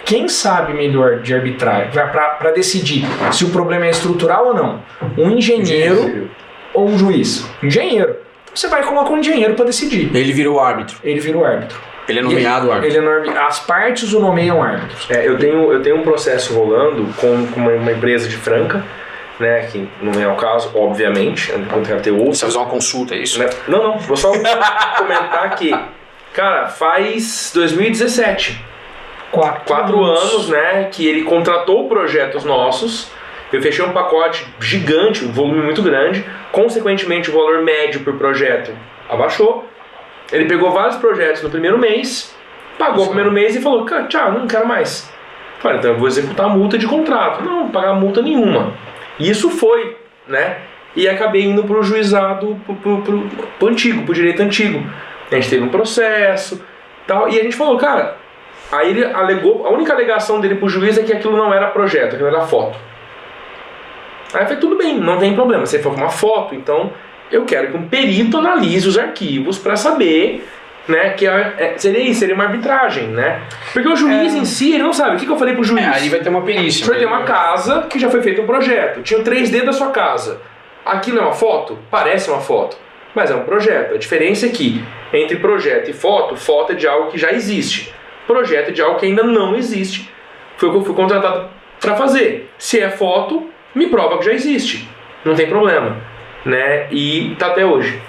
Quem sabe melhor de arbitragem para decidir se o problema é estrutural ou não? Um engenheiro ou um juiz? Engenheiro. Então você vai colocar um engenheiro para decidir. Ele virou árbitro. Ele vira o árbitro. Ele é nomeado árbitro. Ele é norme- As partes o nomeiam árbitro. É, eu, tenho, eu tenho um processo rolando com, com uma, uma empresa de Franca, né, que não é o caso, obviamente, eu não quero ter outro. Você vai fazer uma consulta, é isso? Né? Não, não, vou só comentar que, cara, faz 2017, Quatro, quatro anos, né, que ele contratou projetos nossos. Eu fechei um pacote gigante, um volume muito grande. Consequentemente, o valor médio por projeto abaixou. Ele pegou vários projetos no primeiro mês, pagou o primeiro mês e falou: "Cara, tchau, não quero mais. Falei, então eu vou executar a multa de contrato. Não, não vou pagar multa nenhuma. E isso foi, né? E acabei indo pro juizado, pro, pro, pro, pro antigo, pro direito antigo. A gente teve um processo tal, e a gente falou, cara, Aí ele alegou, a única alegação dele pro juiz é que aquilo não era projeto, aquilo era foto. Aí eu falei, tudo bem, não tem problema, você foi com uma foto, então eu quero que um perito analise os arquivos para saber, né, que é- é- seria isso, seria uma arbitragem, né? Porque o juiz em si, ele não sabe, o que, que eu falei pro juiz? É, aí vai ter uma perícia. O senhor tem uma casa que já foi feito um projeto, tinha o 3D da sua casa. Aquilo é uma foto? Parece uma foto, mas é um projeto. A diferença é que entre projeto e foto, foto é de algo que já existe. Projeto é de algo que ainda não existe. Foi o que eu fui contratado para fazer. Se é foto, me prova que já existe. Não tem problema, né? E tá até hoje.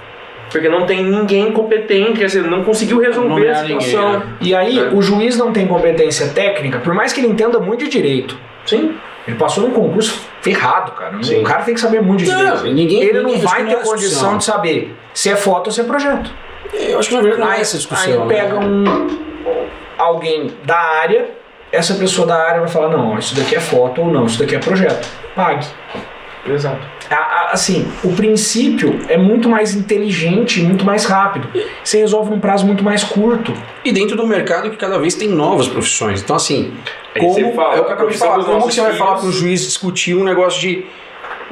Porque não tem ninguém competente, quer dizer, não conseguiu resolver a Nomear ninguém, situação. né? E aí, É. o juiz não tem competência técnica, por mais que ele entenda muito de direito. Sim. Ele passou num concurso ferrado, cara. Sim. O cara tem que saber muito de Não, direito. ninguém- ele não ninguém- vai acho que ter não é condição discussão. de saber se é foto ou se é projeto. Eu acho que na verdade não é essa discussão. aí né? pega um alguém da área, essa pessoa da área vai falar, não, isso daqui é foto ou não, isso daqui é projeto. Pague. Exato. A- a- Assim, o princípio é muito mais inteligente, muito mais rápido. Você resolve num prazo muito mais curto. E dentro do mercado que cada vez tem novas profissões. Então, assim, Aí como, você fala, é o que eu acabei de falar, como que você vai falar para o juiz discutir um negócio de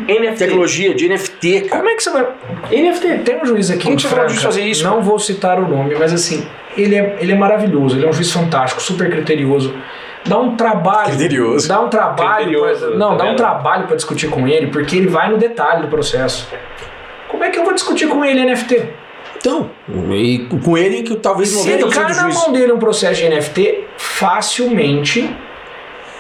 NFT. tecnologia, de NFT, cara? Como é que você vai. NFT. Tem um juiz aqui Como que você de fazer isso, não cara? vou citar o nome, mas assim, ele é, ele é maravilhoso, ele é um juiz fantástico, super criterioso. Dá um trabalho. Criterioso. Dá um trabalho. Criterioso, pra- não, tá dá um vendo? trabalho pra discutir com ele, porque ele vai no detalhe do processo. Como é que eu vou discutir com ele NFT? Então, e com ele que talvez Se ele 90% cai na mão dele um processo de NFT, facilmente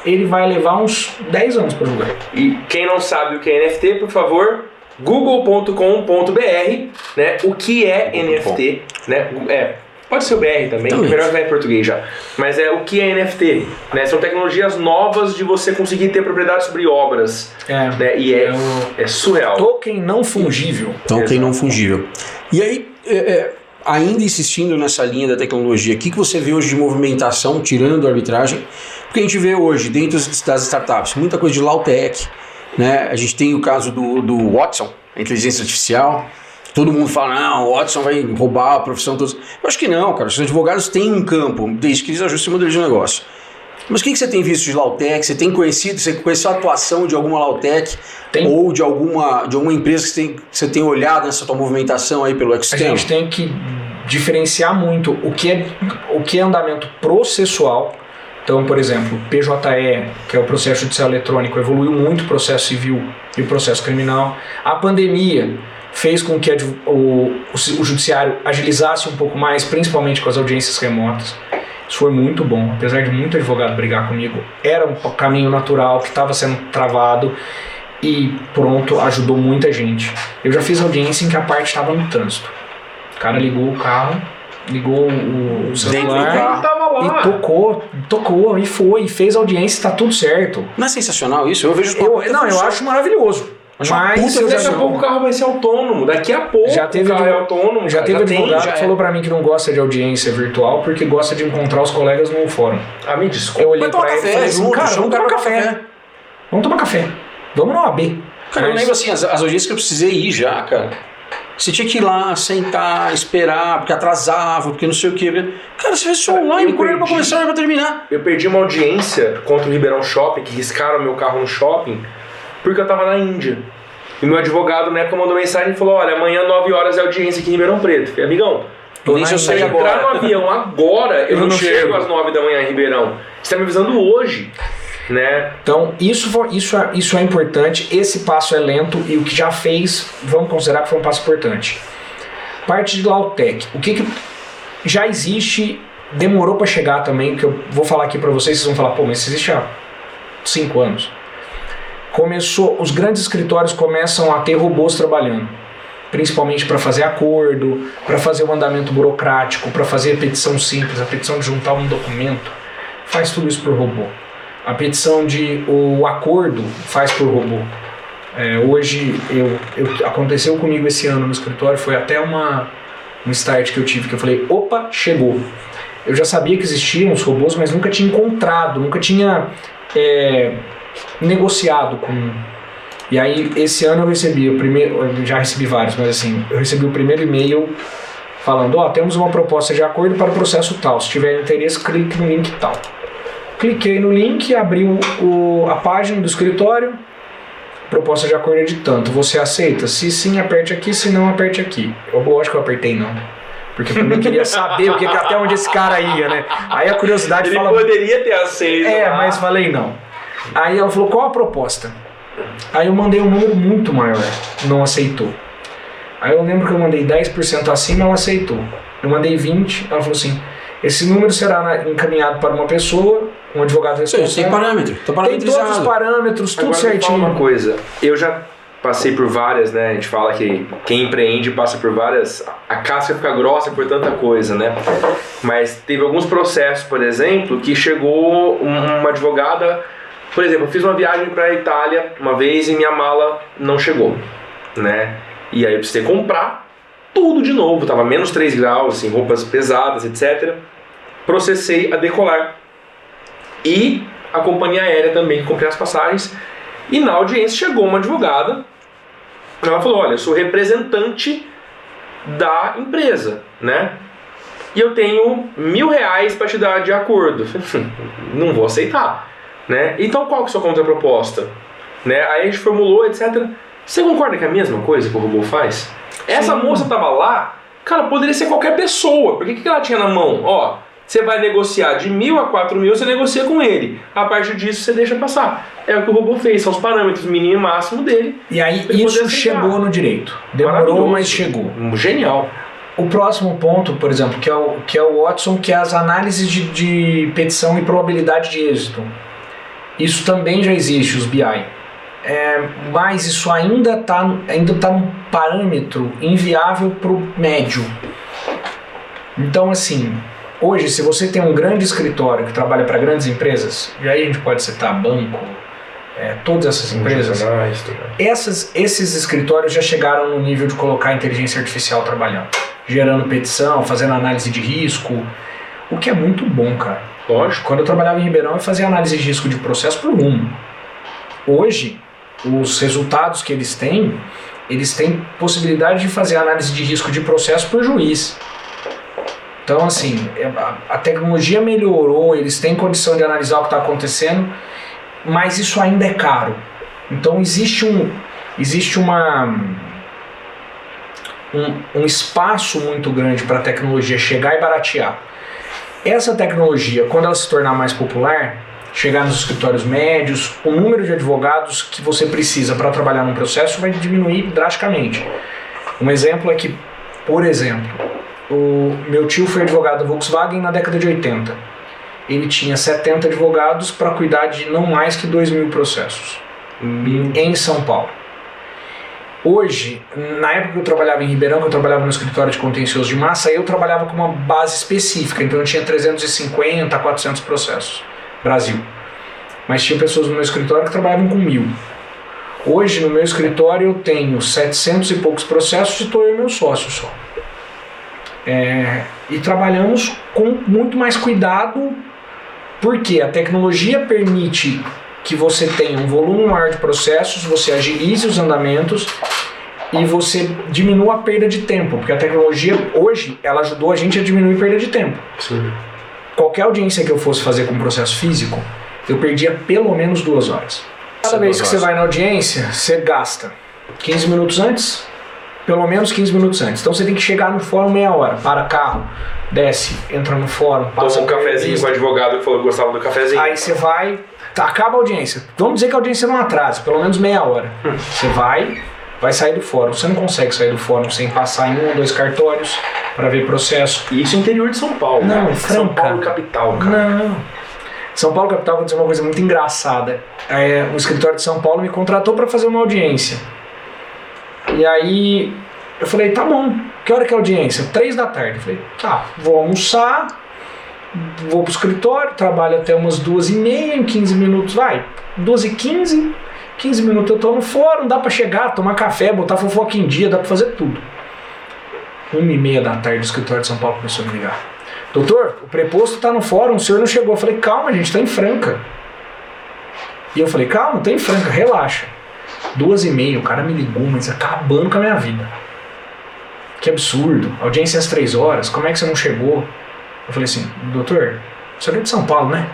ele vai levar uns 10 anos pra julgar. E quem não sabe o que é NFT, por favor, google.com.br, né? O que é. NFT, né? É, pode ser o BR também, Também. melhor vai em português já. Mas é o que é NFT, né? São tecnologias novas de você conseguir ter propriedade sobre obras, É. né? E é, É o é surreal. token não fungível. Então, Exato. não fungível. E aí, é, é, ainda insistindo nessa linha da tecnologia, o que, que você vê hoje de movimentação, tirando a arbitragem? Porque a gente vê hoje, dentro das startups, muita coisa de low-tech, né? A gente tem o caso do, do Watson, a inteligência artificial. Todo mundo fala, não, o Watson vai roubar a profissão todos. Eu acho que não, cara. Os advogados têm um campo, desde que eles ajustem o modelo de negócio. Mas o que, que você tem visto de Lautec? Você tem conhecido, você conheceu a atuação de alguma Lautec Tem. ou de alguma, de alguma empresa que você tem, que você tem olhado nessa tua movimentação aí pelo A externo? gente tem que diferenciar muito o que é, o que é andamento processual. Então, por exemplo, PJE, que é o processo judicial eletrônico, evoluiu muito o processo civil e o processo criminal. A pandemia fez com que o, o o judiciário agilizasse um pouco mais, principalmente com as audiências remotas. Isso foi muito bom, apesar de muito advogado brigar comigo, era um caminho natural que estava sendo travado e pronto, ajudou muita gente. Eu já fiz audiência em que a parte estava no trânsito. O cara ligou o carro, ligou o celular e tocou, tocou e foi, e fez audiência, tá tudo certo. Não é sensacional isso? Eu vejo os Eu, não, eu acho maravilhoso. Mas puta eu Daqui já, a pouco o carro vai ser autônomo. Daqui a pouco Já teve o carro é autônomo. já cara. teve tem, advogado já que é. falou pra mim que não gosta de audiência virtual porque gosta de encontrar os colegas no fórum. Ah, me desculpa. Eu olhei Vai tomar pra ele e café falei assim, junto, cara, vamos tomar pra café. Vamos tomar café. Vamos no AB. Cara, eu Mas- lembro assim, as, as audiências que eu precisei ir já, cara. Você tinha que ir lá, sentar, esperar, porque atrasava, porque não sei o que. Cara, você fez isso online, eu quando era pra começar, era pra terminar. Eu perdi uma audiência contra o Ribeirão Shopping, que riscaram meu carro no shopping, porque eu tava na Índia. E meu advogado na época mandou mensagem e falou: Olha, amanhã 9 horas é audiência aqui em Ribeirão Preto. Falei, amigão, Tô se eu sair se entrar agora. no avião agora, eu, [laughs] Eu não, não chego chego. às 9 da manhã em Ribeirão. Você tá me avisando hoje, né? Então, isso, isso, é, isso é importante. Esse passo é lento e o que já fez, vamos considerar que foi um passo importante. Parte de Lautec. O que, que já existe, demorou para chegar também, que eu vou falar aqui para vocês, vocês vão falar, pô, mas isso existe há cinco anos. Começou, os grandes escritórios começam a ter robôs trabalhando, principalmente para fazer acordo, para fazer o andamento burocrático, para fazer a petição simples, a petição de juntar um documento, faz tudo isso por robô. A petição de o acordo faz por robô. É, hoje eu, eu- aconteceu comigo esse ano no escritório, foi até uma um start que eu tive que eu falei, opa, chegou. Eu já sabia que existiam os robôs, mas nunca tinha encontrado, nunca tinha é, negociado com. E aí esse ano eu recebi o primeiro, eu já recebi vários, mas assim, eu recebi o primeiro e-mail falando, ó, temos uma proposta de acordo para o processo tal. Se tiver interesse, clique no link tal. Cliquei no link, abri o, o- a página do escritório, proposta de acordo é de tanto. Você aceita? Se sim, aperte aqui, se não, aperte aqui. Eu, lógico que eu apertei não. Porque eu também queria saber o que, até onde esse cara ia, né? Aí a curiosidade Ele fala. poderia ter aceito. É, lá. mas falei não. Aí ela falou, qual a proposta? Aí eu mandei um número muito maior, não aceitou. Aí eu lembro que eu mandei 10% acima, ela aceitou. Eu mandei 20, ela falou assim, esse número será encaminhado para uma pessoa, um advogado responsável. tem parâmetro, tá Tem todos os parâmetros, tudo Agora me fala uma certinho. coisa. Eu já passei por várias, né? A gente fala que quem empreende passa por várias. A casca fica grossa por tanta coisa, né? Mas teve alguns processos, por exemplo, que chegou um- uma advogada. Por exemplo, eu fiz uma viagem para a Itália uma vez e minha mala não chegou, né? E aí eu precisei comprar tudo de novo, tava menos 3 graus, assim, roupas pesadas, etc. Processei a decolar. E a companhia aérea também, comprei as passagens. E na audiência chegou uma advogada. Ela falou: Olha, eu sou representante da empresa, né? E eu tenho mil reais para te dar de acordo. [laughs] Não vou aceitar, né? Então qual que é a sua contraproposta? Né? Aí a gente formulou, etc. Você concorda que é a mesma coisa que o robô faz? Essa Sim. moça tava lá, cara, poderia ser qualquer pessoa. Porque o que que ela tinha na mão? Ó, você vai negociar de mil a quatro mil, você negocia com ele. A partir disso, você deixa passar. É o que o robô fez, são os parâmetros mínimo e máximo dele. E aí isso chegou no direito. Demorou, mas chegou. Genial. O próximo ponto, por exemplo, que é o, que é o Watson, que é as análises de, de petição e probabilidade de êxito. Isso também já existe, os BI. É, mas isso ainda está ainda tá um parâmetro inviável para o médio. Então, assim, hoje, se você tem um grande escritório que trabalha para grandes empresas, e aí a gente pode citar banco, é, todas essas empresas, essas, esses escritórios já chegaram no nível de colocar inteligência artificial trabalhando, gerando petição, fazendo análise de risco, o que é muito bom, cara. Lógico. Quando eu trabalhava em Ribeirão, eu fazia análise de risco de processo por um. Hoje, os resultados que eles têm, eles têm possibilidade de fazer análise de risco de processo por juiz. Então, assim, é, a, a tecnologia melhorou, eles têm condição de analisar o que está acontecendo, mas isso ainda é caro. Então, existe um, existe uma, um, um espaço muito grande para a tecnologia chegar e baratear. Essa tecnologia, quando ela se tornar mais popular, chegar nos escritórios médios, o número de advogados que você precisa para trabalhar num processo vai diminuir drasticamente. Um exemplo é que, por exemplo, o meu tio foi advogado da Volkswagen na década de 80. Ele tinha 70 advogados para cuidar de não mais que 2 mil processos em São Paulo. Hoje, na época que eu trabalhava em Ribeirão, que eu trabalhava no escritório de contencioso de massa, eu trabalhava com uma base específica, então eu tinha 350 a 400 processos, Brasil. Mas tinha pessoas no meu escritório que trabalhavam com mil. Hoje, no meu escritório, eu tenho 700 e poucos processos e estou eu e meu sócio só. É, e trabalhamos com muito mais cuidado, porque a tecnologia permite que você tenha um volume maior de processos, você agilize os andamentos e você diminua a perda de tempo, porque a tecnologia hoje ela ajudou a gente a diminuir a perda de tempo. Sim. Qualquer audiência que eu fosse fazer com processo físico, eu perdia pelo menos duas horas. Cada Sim, vez que você vai na audiência, você gasta 15 minutos antes, pelo menos 15 minutos antes. Então você tem que chegar no fórum meia hora, para carro, desce, entra no fórum, passa Toma um cafezinho com o advogado que falou que gostava do cafezinho. Aí você vai, acaba a audiência. Vamos dizer que a audiência não atrase, pelo menos meia hora. Você vai, vai sair do fórum. Você não consegue sair do fórum sem passar em um ou dois cartórios para ver processo. E isso é interior de São Paulo. Não, cara. São Franca. Paulo capital, cara. Não. São Paulo capital aconteceu uma coisa muito engraçada. É, o escritório de São Paulo me contratou para fazer uma audiência. E aí eu falei, tá bom. Que hora que é a audiência? Três da tarde. Eu falei, tá, vou almoçar, vou pro escritório, trabalho até umas duas e meia, em 15 minutos, vai. Duas e quinze, 15 minutos eu tô no fórum, dá pra chegar, tomar café, botar fofoca em dia, dá pra fazer tudo. Uma e meia da tarde o escritório de São Paulo começou a me ligar. Doutor, o preposto tá no fórum, o senhor não chegou. Eu falei, calma, gente, tá em Franca. E eu falei, calma, tá em Franca, relaxa. Duas e meia, o cara me ligou, mas acabando com a minha vida. Que absurdo. Audiência às três horas, como é que você não chegou? Eu falei assim, doutor, senhor é de São Paulo, né?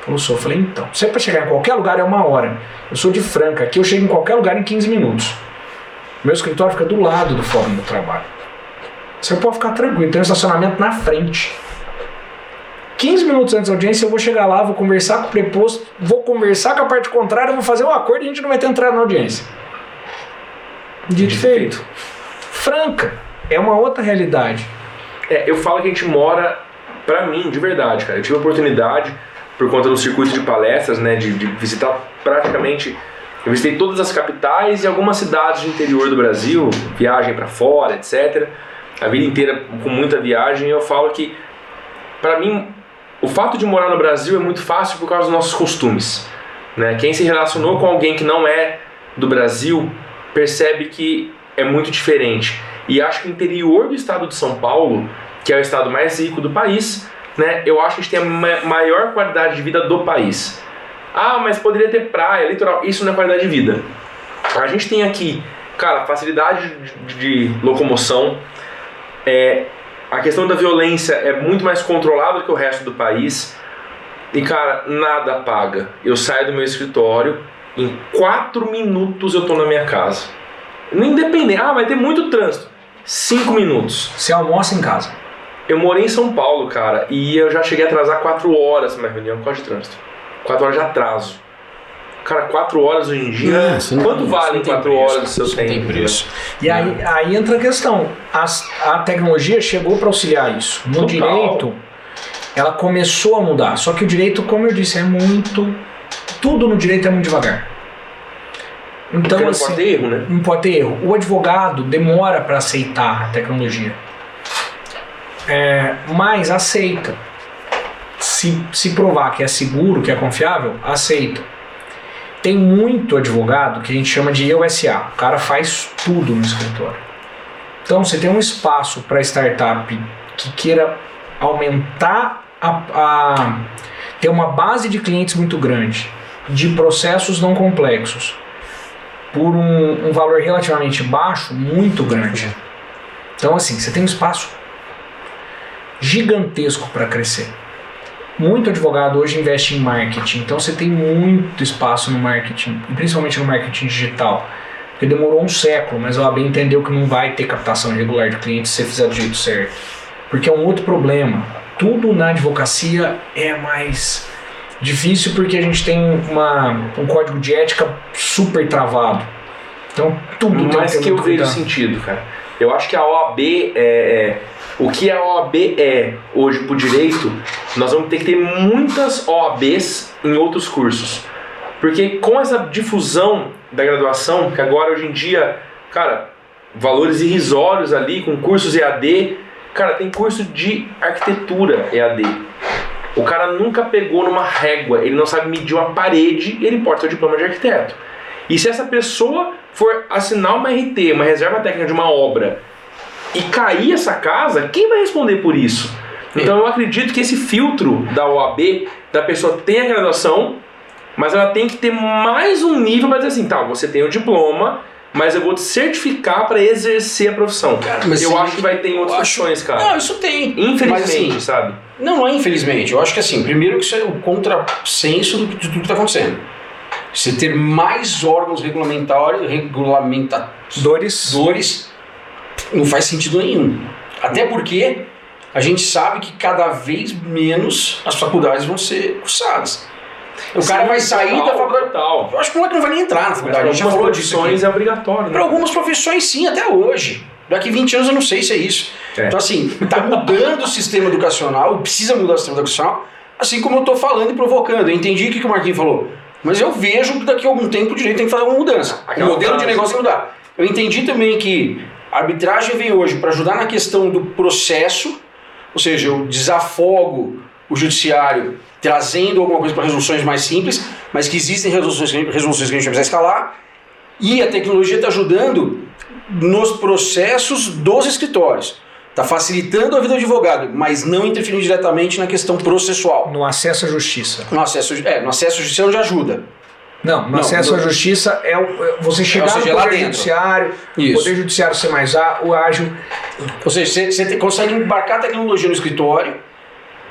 Falou, sou. Eu falei, então, você para chegar em qualquer lugar é uma hora. Eu sou de Franca, aqui eu chego em qualquer lugar em 15 minutos. Meu escritório fica do lado do fórum do trabalho. Você pode ficar tranquilo, tem um estacionamento na frente. 15 minutos antes da audiência eu vou chegar lá, vou conversar com o preposto, vou conversar com a parte contrária, vou fazer um acordo e a gente não vai ter entrado na audiência. Dito e feito. Franca. É uma outra realidade. É, eu falo que a gente mora, pra mim, de verdade, cara. Eu tive a oportunidade, por conta do circuito de palestras, né, de, de visitar praticamente. Eu visitei todas as capitais e algumas cidades do interior do Brasil, viagem pra fora, etc. A vida inteira com muita viagem. Eu falo que, pra mim, o fato de morar no Brasil é muito fácil por causa dos nossos costumes. Né? Quem se relacionou com alguém que não é do Brasil percebe que é muito diferente. E acho que o interior do estado de São Paulo, que é o estado mais rico do país, né, eu acho que a gente tem a ma- maior qualidade de vida do país. Ah, mas poderia ter praia, litoral. Isso não é qualidade de vida. A gente tem aqui, cara, facilidade de, de locomoção. É, a questão da violência é muito mais controlada que o resto do país. E, cara, nada paga. Eu saio do meu escritório, em quatro minutos eu tô na minha casa. Independente, ah, vai ter muito trânsito. Cinco minutos. Você almoça em casa. Eu morei em São Paulo, cara, e eu já cheguei a atrasar quatro horas na minha reunião por causa de trânsito. Quatro horas de atraso. Cara, quatro horas hoje em dia. Não, quanto não quatro preço, horas do seu tempo? tem preço. E aí, aí entra a questão. As- a tecnologia chegou para auxiliar isso. No Total. direito, ela começou a mudar. Só que o direito, como eu disse, é muito. Tudo no direito é muito devagar. Então, Porque não assim, pode ter erro, né? não pode ter erro. O advogado demora para aceitar a tecnologia. É, mas aceita. Se, se provar que é seguro, que é confiável, aceita. Tem muito advogado que a gente chama de EUSA. O cara faz tudo no escritório. Então, você tem um espaço para startup que queira aumentar a, a ter uma base de clientes muito grande, de processos não complexos, por um, um valor relativamente baixo, muito grande. Então, assim, você tem um espaço gigantesco para crescer. Muito advogado hoje investe em marketing, então você tem muito espaço no marketing, e principalmente no marketing digital. Porque demorou um século, mas a OAB entendeu que não vai ter captação irregular de clientes se você fizer do jeito certo. Porque é um outro problema. Tudo na advocacia é mais difícil porque a gente tem uma, um código de ética super travado. Então tudo tem Mas que ter que eu vejo sentido, cara. Eu acho que a OAB é, é- O que a OAB é hoje pro direito, nós vamos ter que ter muitas OABs em outros cursos. Porque com essa difusão da graduação, que agora hoje em dia, cara, valores irrisórios ali, com cursos EAD, cara, tem curso de arquitetura EAD. O cara nunca pegou numa régua, ele não sabe medir uma parede ele porta seu diploma de arquiteto. E se essa pessoa for assinar uma RT, uma reserva técnica de uma obra, e cair essa casa, quem vai responder por isso? Então eu acredito que esse filtro da OAB, da pessoa tem a graduação, mas ela tem que ter mais um nível para dizer assim, tá, você tem o diploma, mas eu vou te certificar para exercer a profissão. Cara, mas eu sim, acho que vai ter outras acho- profissões, cara. Não, isso tem. Infelizmente, Mas, assim, sabe? Não, é infelizmente. Eu acho que assim, primeiro que isso é o contrassenso do que- de tudo que está acontecendo. Você ter mais órgãos regulamentares, regulamentadores Dores. Não faz sentido nenhum. Até porque a gente sabe que cada vez menos as faculdades vão ser cursadas. O cara vai sair da faculdade. Tal. Eu acho que o moleque não vai nem entrar na Mas faculdade. para algumas falou aqui. profissões é obrigatório. né? Para algumas profissões, sim, até hoje. Daqui 20 anos eu não sei se é isso. É. Então, assim, tá mudando o sistema educacional, precisa mudar o sistema educacional, assim como eu tô falando e provocando. Eu entendi o que, que o Marquinhos falou. Mas eu vejo que daqui a algum tempo o direito tem que fazer uma mudança. O Aquela modelo de frase. negócio tem que mudar. Eu entendi também que a arbitragem vem hoje para ajudar na questão do processo, ou seja, eu desafogo o judiciário trazendo alguma coisa para resoluções mais simples, mas que existem resoluções, resoluções que a gente precisa escalar. E a tecnologia está ajudando nos processos dos escritórios. Está facilitando a vida do advogado, mas não interferindo diretamente na questão processual. No acesso à justiça. No acesso, é, no acesso judicial já ajuda. Não, no Não, acesso no- à justiça é, o- é você chegar seja, no lá poder dentro. judiciário, o poder judiciário ser mais ágil. Ou seja, você, você te- consegue embarcar a tecnologia no escritório,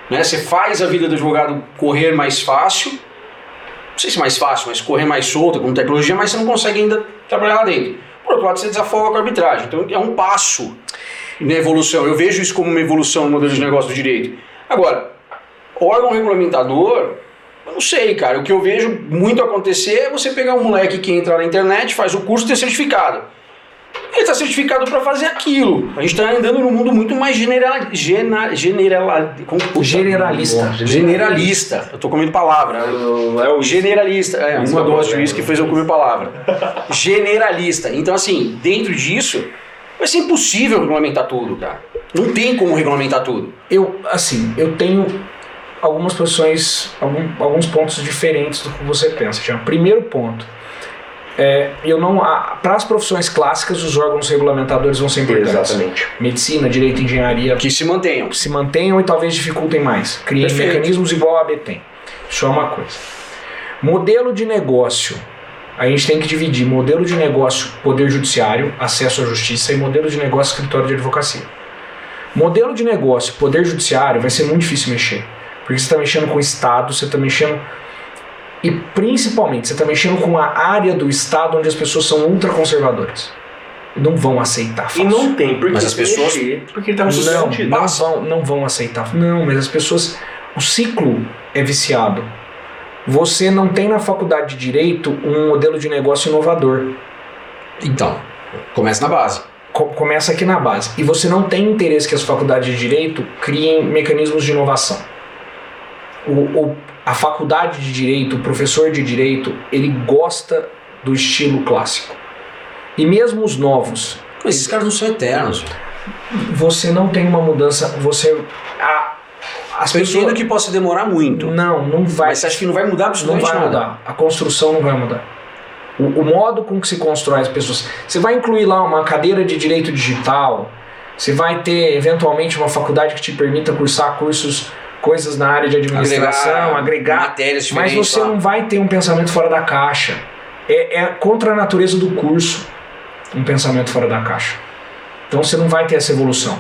né? você faz a vida do advogado correr mais fácil. Não sei se mais fácil, mas correr mais solta com tecnologia, mas você não consegue ainda trabalhar lá dentro. Por outro lado, você desafoga com a arbitragem. Então é um passo na evolução. Eu vejo isso como uma evolução no modelo de negócio do direito. Agora, órgão regulamentador, eu não sei, cara. O que eu vejo muito acontecer é você pegar um moleque que entra na internet, faz o curso e tem certificado. Ele está certificado para fazer aquilo. A gente está andando num mundo muito mais general, gena, general, como, puta, Generalista. Generalista. Eu tô comendo palavra. É o Generalista. É, uma é dose de uísque fez eu comer palavra. Generalista. Então, assim, dentro disso, vai ser impossível regulamentar tudo, cara. Não tem como regulamentar tudo. Eu, assim, eu tenho algumas posições, algum- alguns pontos diferentes do que você pensa. Jean. Primeiro ponto, é, eu não, para as profissões clássicas, os órgãos regulamentadores vão ser importantes. Exatamente. Medicina, direito, engenharia, Que se mantenham. se mantenham e talvez dificultem mais. Criem Perfeito. mecanismos igual a AB tem. Isso é uma coisa. Modelo de negócio. A gente tem que dividir modelo de negócio poder judiciário, acesso à justiça e modelo de negócio escritório de advocacia. Modelo de negócio poder judiciário vai ser muito difícil mexer. Porque você está mexendo com o Estado, você está mexendo. E principalmente, você está mexendo com a área do Estado onde as pessoas são ultraconservadoras. Não vão aceitar E fácil. não tem por que Mas as pessoas- porque ele tá Não, sentido. não vão, não vão aceitar. Não, mas as pessoas. O ciclo é viciado. Você não tem na faculdade de direito um modelo de negócio inovador. Então, começa na base. Co- começa aqui na base. E você não tem interesse que as faculdades de direito criem mecanismos de inovação. O, o- a faculdade de direito, o professor de direito, ele gosta do estilo clássico. E mesmo os novos, Mas esses caras não são eternos. você não tem uma mudança. Você. A, as Eu pessoas. que possa demorar muito. Não, não vai. Mas você acha que não vai mudar não absolutamente vai nada? mudar. A construção não vai mudar. O, o modo com que se constrói as pessoas. Você vai incluir lá uma cadeira de direito digital. Você vai ter eventualmente uma faculdade que te permita cursar cursos, coisas na área de administração, agregar. matérias mas você lá. não vai ter um pensamento fora da caixa. É, é contra a natureza do curso um pensamento fora da caixa. Então você não vai ter essa evolução.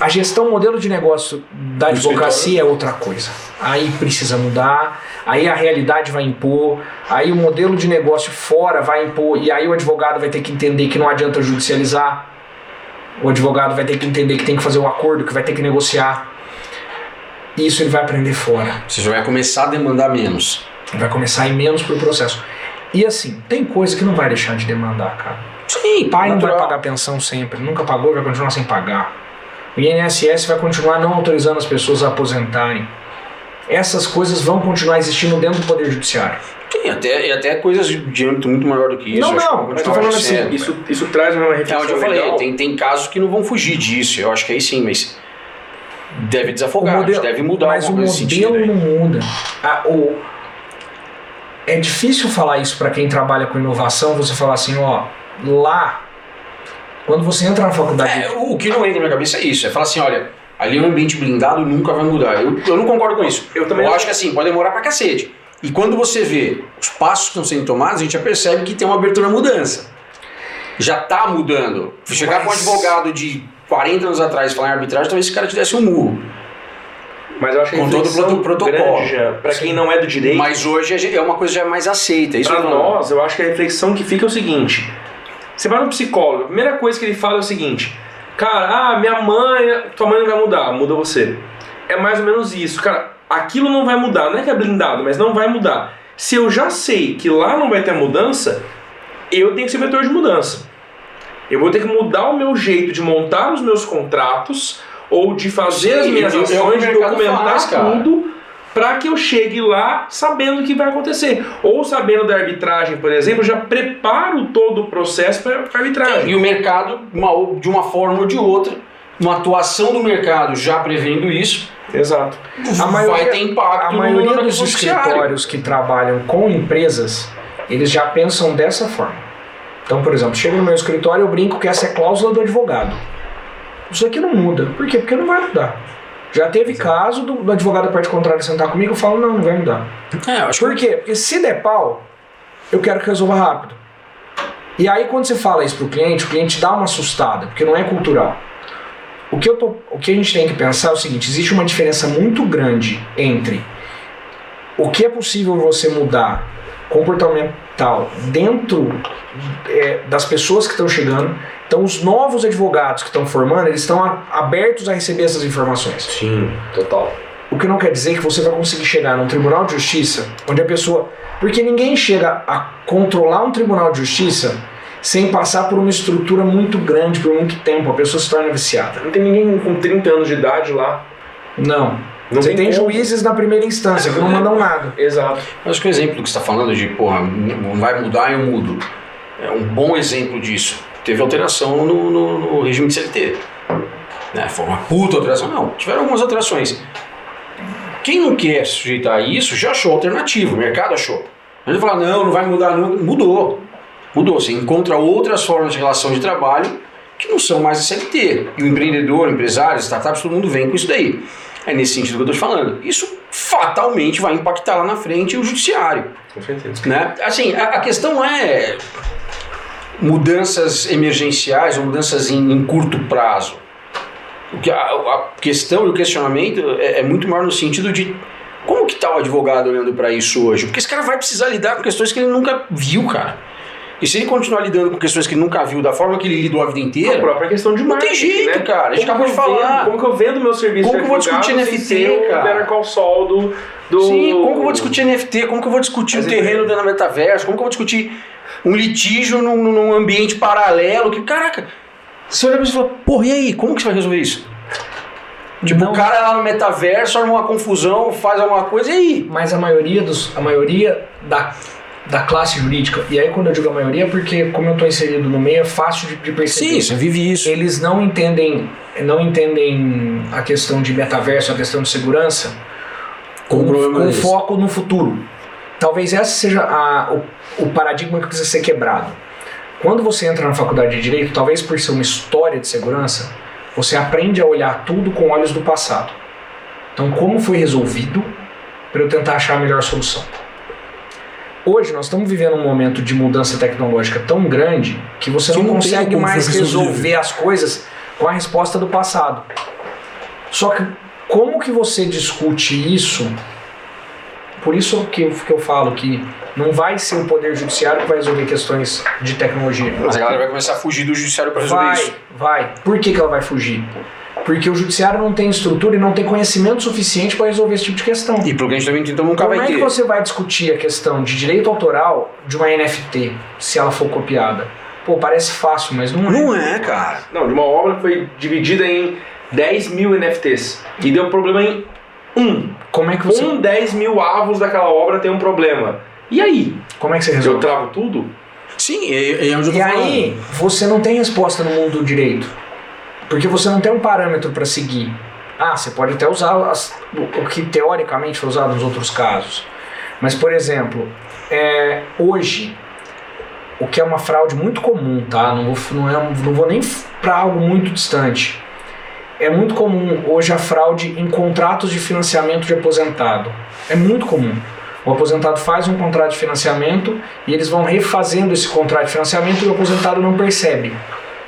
A gestão, o modelo de negócio da advocacia é outra coisa. Aí precisa mudar, aí a realidade vai impor, aí o modelo de negócio fora vai impor, e aí o advogado vai ter que entender que não adianta judicializar. O advogado vai ter que entender que tem que fazer um acordo, que vai ter que negociar. Isso ele vai aprender fora. Você já vai começar a demandar menos. Vai começar a ir menos pro processo. E assim, tem coisa que não vai deixar de demandar, cara. Sim, Pai não vai natural. pagar pensão sempre, nunca pagou vai continuar sem pagar. O INSS vai continuar não autorizando as pessoas a aposentarem. Essas coisas vão continuar existindo dentro do Poder Judiciário. Sim, até, e até coisas de, de âmbito muito maior do que isso. Não, não, eu tô continuar falando assim. Isso, isso traz uma É reflexão onde eu falei, legal. tem, tem casos que não vão fugir disso. Eu acho que aí sim, mas deve desafogar, modelo- deve mudar Mas o modelo sentido. não muda. A- o- é difícil falar isso para quem trabalha com inovação, você falar assim, ó, lá, quando você entra na faculdade. É, o que não entra na minha cabeça é isso. É falar assim, olha, ali é um ambiente blindado nunca vai mudar. Eu, eu não concordo com isso. Eu também eu acho que assim, pode demorar pra cacete. E quando você vê os passos que estão sendo tomados, a gente já percebe que tem uma abertura à mudança. Já tá mudando. Chegar com um Mas- advogado de 40 anos atrás falar em arbitragem, talvez esse cara te desse um murro. Mas eu acho que Com todo o protocolo. pra quem não é do direito, Mas hoje é uma coisa já mais aceita. Eu não- nós, eu acho que a reflexão que fica é o seguinte: você vai no psicólogo, a primeira coisa que ele fala é o seguinte, cara, ah, minha mãe, tua mãe não vai mudar, muda você. É mais ou menos isso, cara. Aquilo não vai mudar, não é que é blindado, mas não vai mudar. Se eu já sei que lá não vai ter mudança, eu tenho que ser vetor de mudança. Eu vou ter que mudar o meu jeito de montar os meus contratos ou de fazer Sim, as minhas ações, de documentar faz, tudo para que eu chegue lá sabendo o que vai acontecer. Ou sabendo da arbitragem, por exemplo, já preparo todo o processo para arbitragem. E o mercado, uma- de uma forma ou de outra, uma atuação do mercado já prevendo isso, Exato. A maioria- vai ter impacto A maioria no dos escritórios que trabalham com empresas, eles já pensam dessa forma. Então, por exemplo, chega no meu escritório, eu brinco que essa é cláusula do advogado. Isso aqui não muda. Por quê? Porque não vai mudar. Já teve caso do, do advogado da parte contrária sentar comigo e falar, não, não vai mudar. É, acho Por quê? Porque se der pau, eu quero que resolva rápido. E aí quando você fala isso pro cliente, o cliente dá uma assustada, porque não é cultural. O que, eu tô, o que a gente tem que pensar é o seguinte, existe uma diferença muito grande entre o que é possível você mudar dentro é, das pessoas que estão chegando. Então os novos advogados que estão formando, eles estão abertos a receber essas informações. Sim, total. O que não quer dizer que você vai conseguir chegar num tribunal de justiça onde a pessoa. Porque ninguém chega a controlar um tribunal de justiça sem passar por uma estrutura muito grande por muito tempo. A pessoa se torna viciada. Não tem ninguém com 30 anos de idade lá. Não. Não você tem, como. juízes na primeira instância que não mandam nada. [laughs] Exato. Acho que o exemplo que você está falando de, porra, vai mudar, eu mudo. É um bom exemplo disso. Teve alteração no, no- no regime de CLT. Né? Foi uma puta alteração. Não, tiveram algumas alterações. Quem não quer sujeitar a isso já achou alternativa, o mercado achou. Ele fala, não, não vai mudar, não. mudou. Mudou. Você encontra outras formas de relação de trabalho que não são mais a CLT. E o empreendedor, empresário, startups, todo mundo vem com isso daí. É nesse sentido que eu estou te falando. Isso fatalmente vai impactar lá na frente o judiciário. Com certeza. Né? Assim, a, a questão não é mudanças emergenciais ou mudanças em, em curto prazo. O que a, a questão e o questionamento é, é muito maior no sentido de como que está o advogado olhando para isso hoje? Porque esse cara vai precisar lidar com questões que ele nunca viu, cara. E se ele continuar lidando com questões que ele nunca viu da forma que ele lidou a vida A inteira, própria questão de Não tem marketing, jeito, né? cara. A gente acabou de falar. vendo- como que eu vendo meu serviço Como que eu vou discutir NFT, cara? Better Call Saul do... do... Sim, como que eu vou discutir NFT? Como que eu vou discutir Mas o é- terreno da metaverso? Como que eu vou discutir um litígio num, num ambiente paralelo? Que, caraca, você olha pra você e fala, porra, e aí? Como que você vai resolver isso? Tipo, Não- o cara lá no metaverso arma uma confusão, faz alguma coisa, e aí? Mas a maioria dos. A maioria da, da classe jurídica, e aí quando eu digo a maioria, é porque como eu estou inserido no meio, é fácil de, de perceber. você vive isso. eles não entendem não entendem a questão de metaverso, a questão de segurança com, com deles. foco no futuro. Talvez esse seja a- o, o paradigma que precisa ser quebrado. Quando você entra na faculdade de direito, talvez por ser uma história de segurança, você aprende a olhar tudo com olhos do passado. Então, como foi resolvido para eu tentar achar a melhor solução? Hoje nós estamos vivendo um momento de mudança tecnológica tão grande que você Que não, não consegue mais resolver as coisas com a resposta do passado. Só que como que você discute isso? Por isso que eu, que eu falo que não vai ser o Poder Judiciário que vai resolver questões de tecnologia. Mas a galera vai começar a fugir do judiciário para resolver Vai, isso. vai. Por que, que ela vai fugir? Porque o judiciário não tem estrutura e não tem conhecimento suficiente para resolver esse tipo de questão. E pro cliente também então nunca Como vai é ter. que você vai discutir a questão de direito autoral de uma NFT se ela for copiada? Pô, parece fácil, mas não é. Não é, cara. Não, de uma obra que foi dividida em 10 mil NFTs. E deu problema em um. Como é que você, Um 10 mil avos daquela obra tem um problema. E aí? como é que você Eu resolve? travo tudo? Sim, é, é onde eu tô E falando. aí, você não tem resposta no mundo do direito. Porque você não tem um parâmetro para seguir. Ah, você pode até usar as- o que teoricamente foi usado nos outros casos. Mas, por exemplo, é, hoje, o que é uma fraude muito comum, tá? Não vou, não é, não vou nem para algo muito distante. É muito comum hoje a fraude em contratos de financiamento de aposentado. É muito comum. O aposentado faz um contrato de financiamento e eles vão refazendo esse contrato de financiamento e o aposentado não percebe.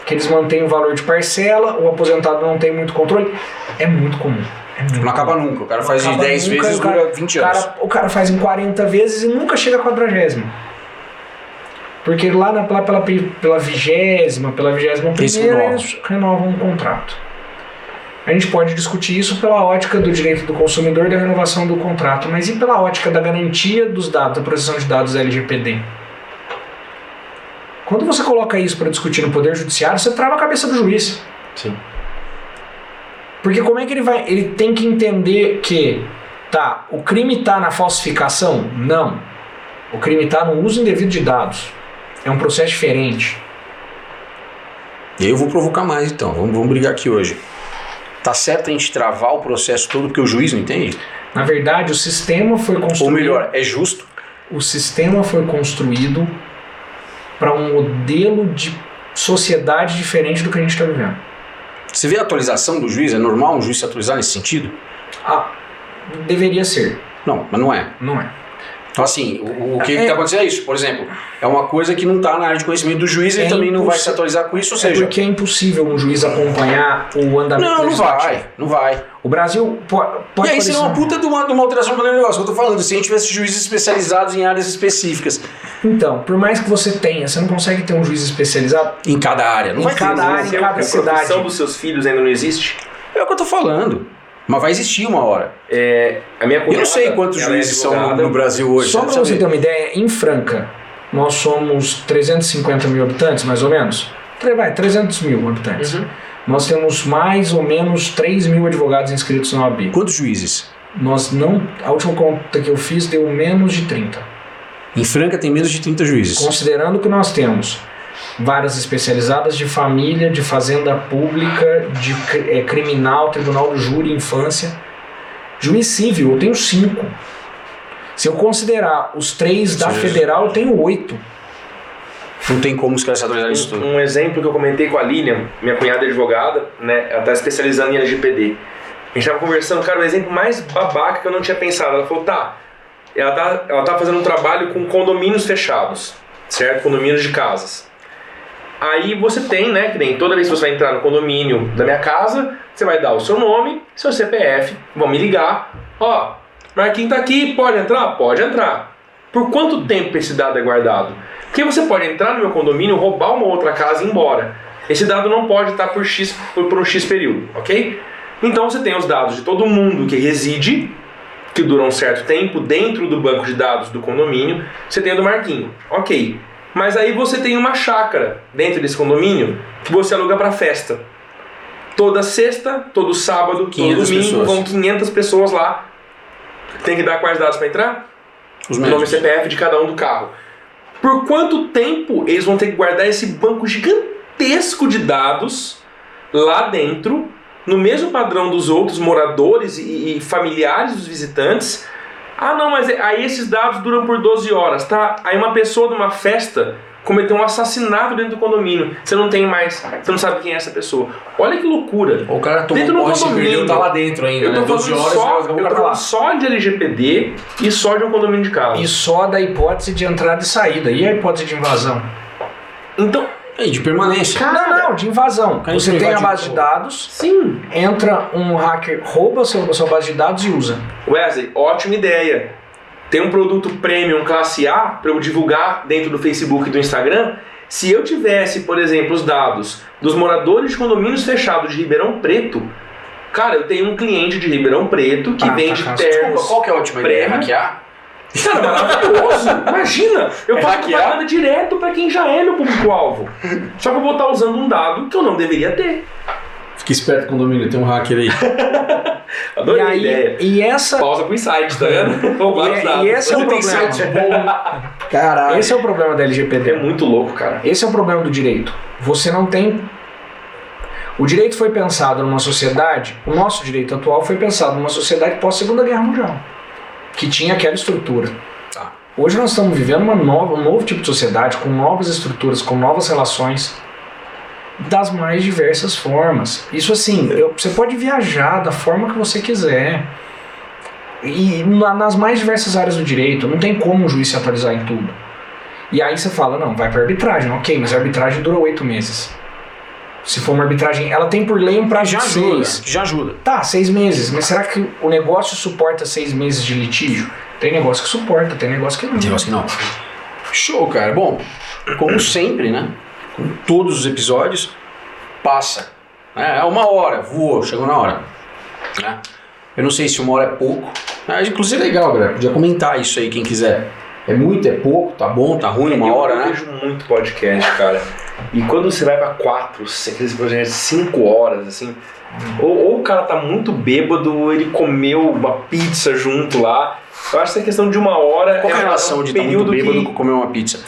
Que eles mantêm o valor de parcela, o aposentado não tem muito controle. É muito comum. É muito Não acaba nunca. O cara Não faz em acaba 10 nunca, vezes, cara- dura 20 o anos. cara, o cara faz em 40 vezes e nunca chega a quadragésima. Porque lá, na, lá pela, pela vigésima, pela vigésima primeira, renovam. eles renovam o contrato. A gente pode discutir isso pela ótica do direito do consumidor e da renovação do contrato, mas e pela ótica da garantia dos dados, da proteção de dados LGPD? Quando você coloca isso para discutir no Poder Judiciário, você trava a cabeça do juiz. Sim. Porque como é que ele vai. Ele tem que entender que, tá, o crime tá na falsificação? Não. O crime tá no uso indevido de dados. É um processo diferente. E eu vou provocar mais então. Vamos, vamos brigar aqui hoje. Tá certo a gente travar o processo todo porque o juiz não entende? Na verdade, o sistema foi construído. Ou melhor, é justo? O sistema foi construído para um modelo de sociedade diferente do que a gente está vivendo. Você vê a atualização do juiz? É normal um juiz se atualizar nesse sentido? Ah, deveria ser, Não, mas não é. não é? Então, assim, o, o que É- está acontecendo é isso. Por exemplo, é uma coisa que não está na área de conhecimento do juiz, ele É também não vai se atualizar com isso, ou É seja. porque é impossível um juiz acompanhar o andamento Não, não vai, não vai. O Brasil po- pode e aí seria uma puta de uma, de uma alteração do negócio. que Eu tô falando, se a gente tivesse juízes especializados em áreas específicas Então, por mais que você tenha, você não consegue ter um juiz especializado em cada área. Não Em vai ter. cada não. área, em Se a cada profissão cidade. dos seus filhos ainda não existe, É o que eu tô falando. Mas vai existir uma hora. é, a minha Eu não cunhada, sei quantos é juízes são no, Brasil hoje. Só para você ter uma ideia, em Franca, nós somos 350 mil habitantes, mais ou menos. Vai, 300 mil habitantes. Uhum. Nós temos mais ou menos 3 mil advogados inscritos na OAB. Quantos juízes? Nós não. A última conta que eu fiz deu menos de 30. Em Franca tem menos de 30 juízes. Considerando que nós temos varas especializadas de família, de fazenda pública, de eh, criminal, tribunal do júri, infância. Juiz civil, eu tenho cinco. Se eu considerar os três da Sim. federal, eu tenho oito. Não tem como os caras se atualizarem isso tudo. Um, um exemplo que eu comentei com a Lilian, minha cunhada é advogada, né? Ela tá especializando em LGPD. A gente tava conversando, cara, o exemplo mais babaca que eu não tinha pensado. Ela falou, tá, ela tá, ela tá fazendo um trabalho com condomínios fechados, certo? Condomínios de casas. Aí você tem, né, que nem toda vez que você vai entrar no condomínio da minha casa, você vai dar o seu nome, seu CPF, vão me ligar, ó, Marquinhos tá aqui, pode entrar? Pode entrar. Por quanto tempo esse dado é guardado? Porque você pode entrar no meu condomínio, roubar uma outra casa e ir embora. Esse dado não pode estar por, X, por, por um X período, ok? Então você tem os dados de todo mundo que reside, que duram um certo tempo, dentro do banco de dados do condomínio. Você tem o do Marquinho, ok. Mas aí você tem uma chácara dentro desse condomínio que você aluga para festa. Toda sexta, todo sábado, todo 500 domingo pessoas. vão 500 pessoas lá. Tem que dar quais dados para entrar? Os o nome e. CPF de cada um do carro. Por quanto tempo eles vão ter que guardar esse banco gigantesco de dados lá dentro, no mesmo padrão dos outros moradores e, e familiares dos visitantes? Ah, não, mas aí esses dados duram por 12 horas, tá? Aí uma pessoa de uma festa cometeu um assassinato dentro do condomínio. Você não tem mais, você não sabe quem é essa pessoa. Olha que loucura. O cara tomou Dentro se condomínio. tá lá dentro ainda, Eu né? tô 12 falando, horas, só, eu tô falando só de LGPD e só de um condomínio de casa. E só da hipótese de entrada e saída. E a hipótese de invasão? Então, É, de permanência. não, não, de invasão. Cara, Você tem a base de dados, Sim. entra um hacker, rouba a sua, a sua base de dados e usa. Wesley, ótima ideia. Tem um produto premium classe A para eu divulgar dentro do Facebook e do Instagram. Se eu tivesse, por exemplo, os dados dos moradores de condomínios fechados de Ribeirão Preto, cara, eu tenho um cliente de Ribeirão Preto que Ah, tá, vende cara. ternos. Desculpa, qual que é a última ideia? Hackear? Cara, maravilhoso! Imagina! Eu É faço hackear? propaganda direto para quem já é meu público-alvo. Só que eu vou estar usando um dado que eu não deveria ter. Fique esperto, condomínio, tem um hacker aí. [laughs] Adorei e a aí, ideia. e essa, Pausa pro insight, tá vendo? [laughs] Roubar E- dados. e esse é o Tem problema. bom. Caralho. esse é o problema da É LGPD. muito louco, cara. Esse é o problema do direito. Você não tem. O direito foi pensado numa sociedade, o nosso direito atual foi pensado numa sociedade pós-Segunda Guerra Mundial, que tinha aquela estrutura. Tá. Hoje nós estamos vivendo uma nova, um novo tipo de sociedade, com novas estruturas, com novas relações, das mais diversas formas. Isso assim, eu- você pode viajar da forma que você quiser. E na- nas mais diversas áreas do direito, não tem como o juiz se atualizar em tudo. E aí você fala, não, vai para arbitragem, ok, mas a arbitragem dura oito meses. Se for uma arbitragem, ela tem por lei um prazo Já de ajuda, seis. já ajuda. Tá, seis meses, mas será que o negócio suporta seis meses de litígio? Tem negócio que suporta, tem negócio que não. Tem negócio que não. Show, cara. Bom, como sempre, né? Como todos os episódios, passa. né? É uma hora, voou, chegou na hora. né? Eu não sei se uma hora é pouco. Mas, inclusive é legal, galera. Podia comentar isso aí, quem quiser. É muito, é pouco, tá bom, tá ruim, uma eu, hora, eu né? vejo muito podcast, cara. E quando você vai pra quatro, aqueles projetos cinco horas, assim, ou, ou o cara tá muito bêbado, ou ele comeu uma pizza junto lá. Eu acho que essa questão de uma hora Qual é a um relação de estar muito período bêbado que- com comer uma pizza?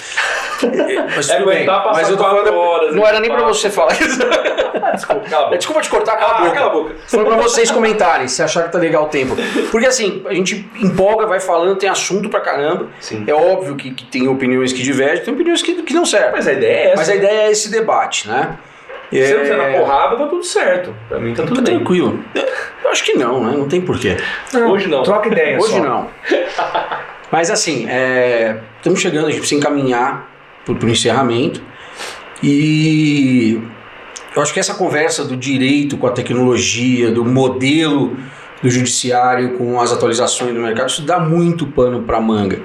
Mas É tudo bem. Mas eu tô falando. horas, não era nem pra quatro. você falar isso. [laughs] Desculpa, cala a boca. Desculpa te cortar, cala a Ah, boca. cala a boca. Foi pra vocês comentarem, se achar que tá legal o tempo. Porque assim, a gente empolga, vai falando, tem assunto pra caramba. Sim. É óbvio que, que tem opiniões que divergem, tem opiniões que, que não servem. Mas a ideia é essa. Mas a ideia é esse debate, né? Se você não fizer É, na porrada, tá tudo certo. Pra mim tá tá tudo bem. tranquilo. Eu acho que não, né? Não tem porquê. Hoje não. Troca ideia Hoje só. não. [laughs] Mas assim, é, estamos chegando, a gente precisa encaminhar para o encerramento. E eu acho que essa conversa do direito com a tecnologia, do modelo do judiciário com as atualizações do mercado, isso dá muito pano para manga.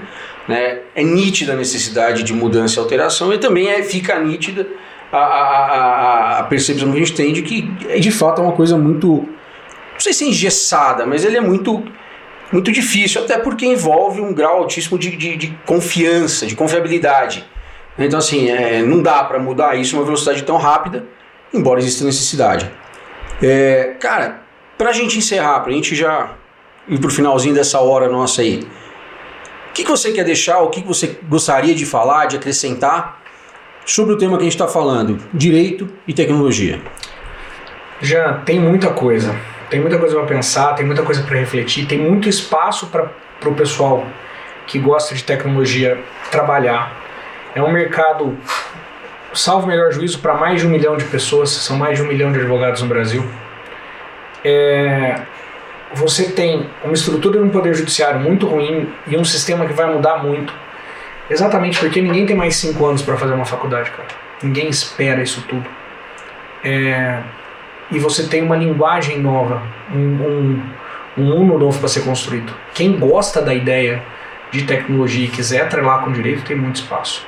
Né? É nítida a necessidade de mudança e alteração e também é, fica nítida a, a, a, percepção que a gente tem de que é, de fato é uma coisa muito, não sei se é engessada, mas ele é muito muito difícil, até porque envolve um grau altíssimo de, de, de confiança, de confiabilidade. Então, assim, é, não dá para mudar isso numa velocidade tão rápida, embora exista necessidade. É, cara, pra gente encerrar, pra gente já ir pro finalzinho dessa hora nossa aí, o que, que você quer deixar, o que, que você gostaria de falar, de acrescentar sobre o tema que a gente está falando, direito e tecnologia? Já tem muita coisa. Tem muita coisa para pensar, tem muita coisa para refletir, tem muito espaço para o pessoal que gosta de tecnologia trabalhar. É um mercado, salvo melhor juízo, para mais de um milhão de pessoas, são mais de um milhão de advogados no Brasil. É, você tem uma estrutura de um poder judiciário muito ruim e um sistema que vai mudar muito. Exatamente porque ninguém tem mais cinco anos para fazer uma faculdade, cara. Ninguém espera isso tudo. É, e você tem uma linguagem nova, um, um, um mundo novo para ser construído. Quem gosta da ideia de tecnologia e quiser atrelar com direito tem muito espaço.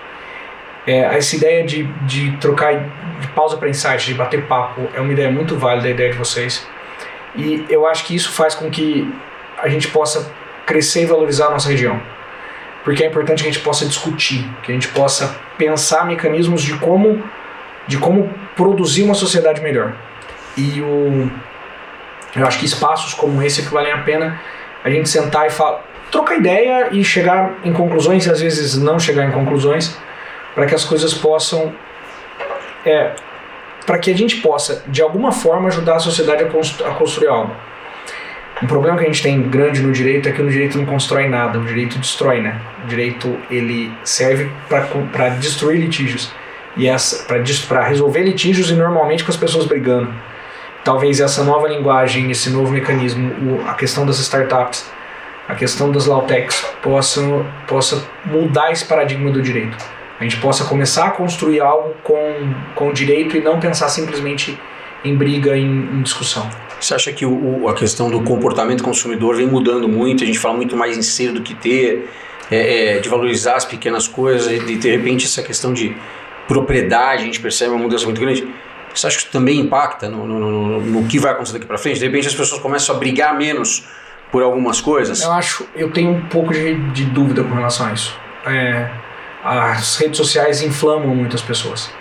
É, essa ideia de, de trocar de pausa para insight, de bater papo, é uma ideia muito válida, a ideia de vocês. E eu acho que isso faz com que a gente possa crescer e valorizar a nossa região. Porque é importante que a gente possa discutir, que a gente possa pensar mecanismos de como, de como produzir uma sociedade melhor. E o, eu acho que espaços como esse é que valem a pena a gente sentar e falar, trocar ideia e chegar em conclusões, e às vezes não chegar em conclusões, para que as coisas possam. É, para que a gente possa, de alguma forma, ajudar a sociedade a, constru a construir algo. Um problema que a gente tem grande no direito é que no direito não constrói nada, o direito destrói, né? O direito ele serve para destruir litígios e para resolver litígios e normalmente com as pessoas brigando. Talvez essa nova linguagem, esse novo mecanismo, o, a questão das startups, a questão das lawtechs possam possa mudar esse paradigma do direito, A gente possa começar a construir algo com, com direito e não pensar simplesmente em briga, em, em discussão. Você acha que o, a questão do comportamento consumidor vem mudando muito? A gente fala muito mais em ser do que ter, é, é, de valorizar as pequenas coisas, e de, de repente essa questão de propriedade, a gente percebe uma mudança muito grande. Você acha que isso também impacta no, no, no, no que vai acontecer daqui para frente? De repente as pessoas começam a brigar menos por algumas coisas? Eu acho, eu tenho um pouco de, de dúvida com relação a isso. É, as redes sociais inflamam muitas pessoas.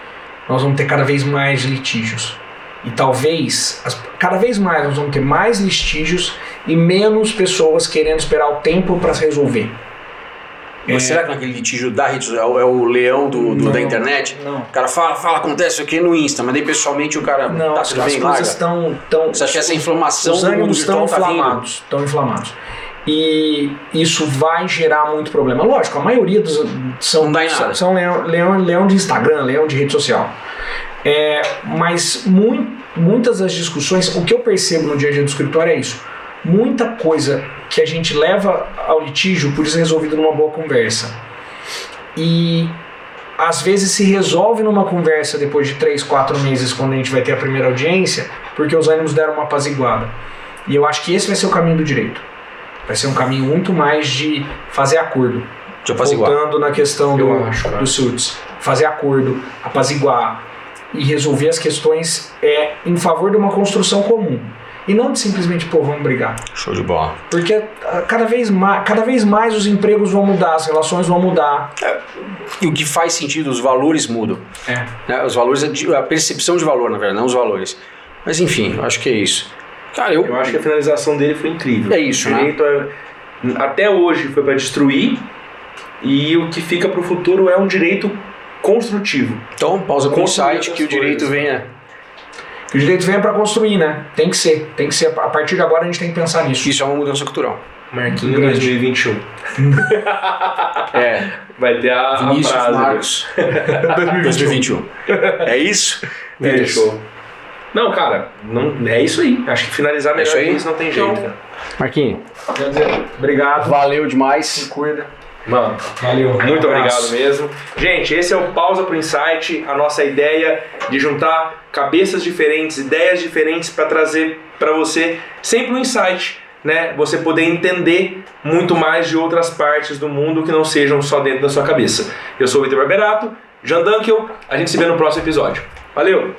Nós vamos ter cada vez mais litígios. E talvez, as, cada vez mais nós vamos ter mais litígios e menos pessoas querendo esperar o tempo para se resolver. Mas É. será que naquele litígio da rede social é o leão do, do- Não, da internet? não. O cara fala, fala, acontece isso aqui no Insta, mas daí pessoalmente o cara Não, tá tudo bem, larga. coisas estão tão, Você acha que essa inflamação os ânimos estão tá inflamados, estão inflamados. E isso vai gerar muito problema. Lógico, a maioria dos são, são, leão, leão, leão de Instagram, leão de rede social. É, mas mui- muitas das discussões, o que eu percebo no dia a dia do escritório é isso. Muita coisa que a gente leva ao litígio podia ser resolvido numa boa conversa. E às vezes se resolve numa conversa depois de 3, 4 meses, quando a gente vai ter a primeira audiência, porque os ânimos deram uma apaziguada. E eu acho que esse vai ser o caminho do direito. Vai ser um caminho muito mais de fazer acordo. Eu apaziguar. Voltando na questão do, Eu acho, do suits. Fazer acordo, apaziguar e resolver as questões é em favor de uma construção comum. E não de simplesmente, pô, vamos brigar. Show de bola. Porque ah, cada vez, mais, cada vez mais os empregos vão mudar, as relações vão mudar. E o que faz sentido, os valores mudam. É. né? Os valores, a percepção de valor, na verdade, não os valores. Mas enfim, acho que é isso. Cara, eu, Eu acho que a finalização dele foi incrível. É isso, o direito é- até hoje foi para destruir e o que fica para o futuro é um direito construtivo. Então, pausa com o site que o direito coisas. venha. Que o direito venha para construir, né? Tem que ser. Tem que ser. A partir de agora a gente tem que pensar nisso. Isso é uma mudança cultural. Marquinhos Grande. 2021. [laughs] É, Vai ter a, a Vinícius frase. Marcos [laughs] 2021. É isso? Fechou. Não, cara, não, é isso aí. Acho que finalizar melhor isso aí? que isso não tem jeito, Então, cara. Marquinhos, Quer dizer, obrigado. valeu Se demais. cuida. Mano, Valeu. muito Um obrigado mesmo. Gente, esse é o Pausa pro Insight, a nossa ideia de juntar cabeças diferentes, ideias diferentes para trazer para você sempre um insight, né? Você poder entender muito mais de outras partes do mundo que não sejam só dentro da sua cabeça. Eu sou o Vitor Barberato, Jean Dunkel, a gente se vê no próximo episódio. Valeu!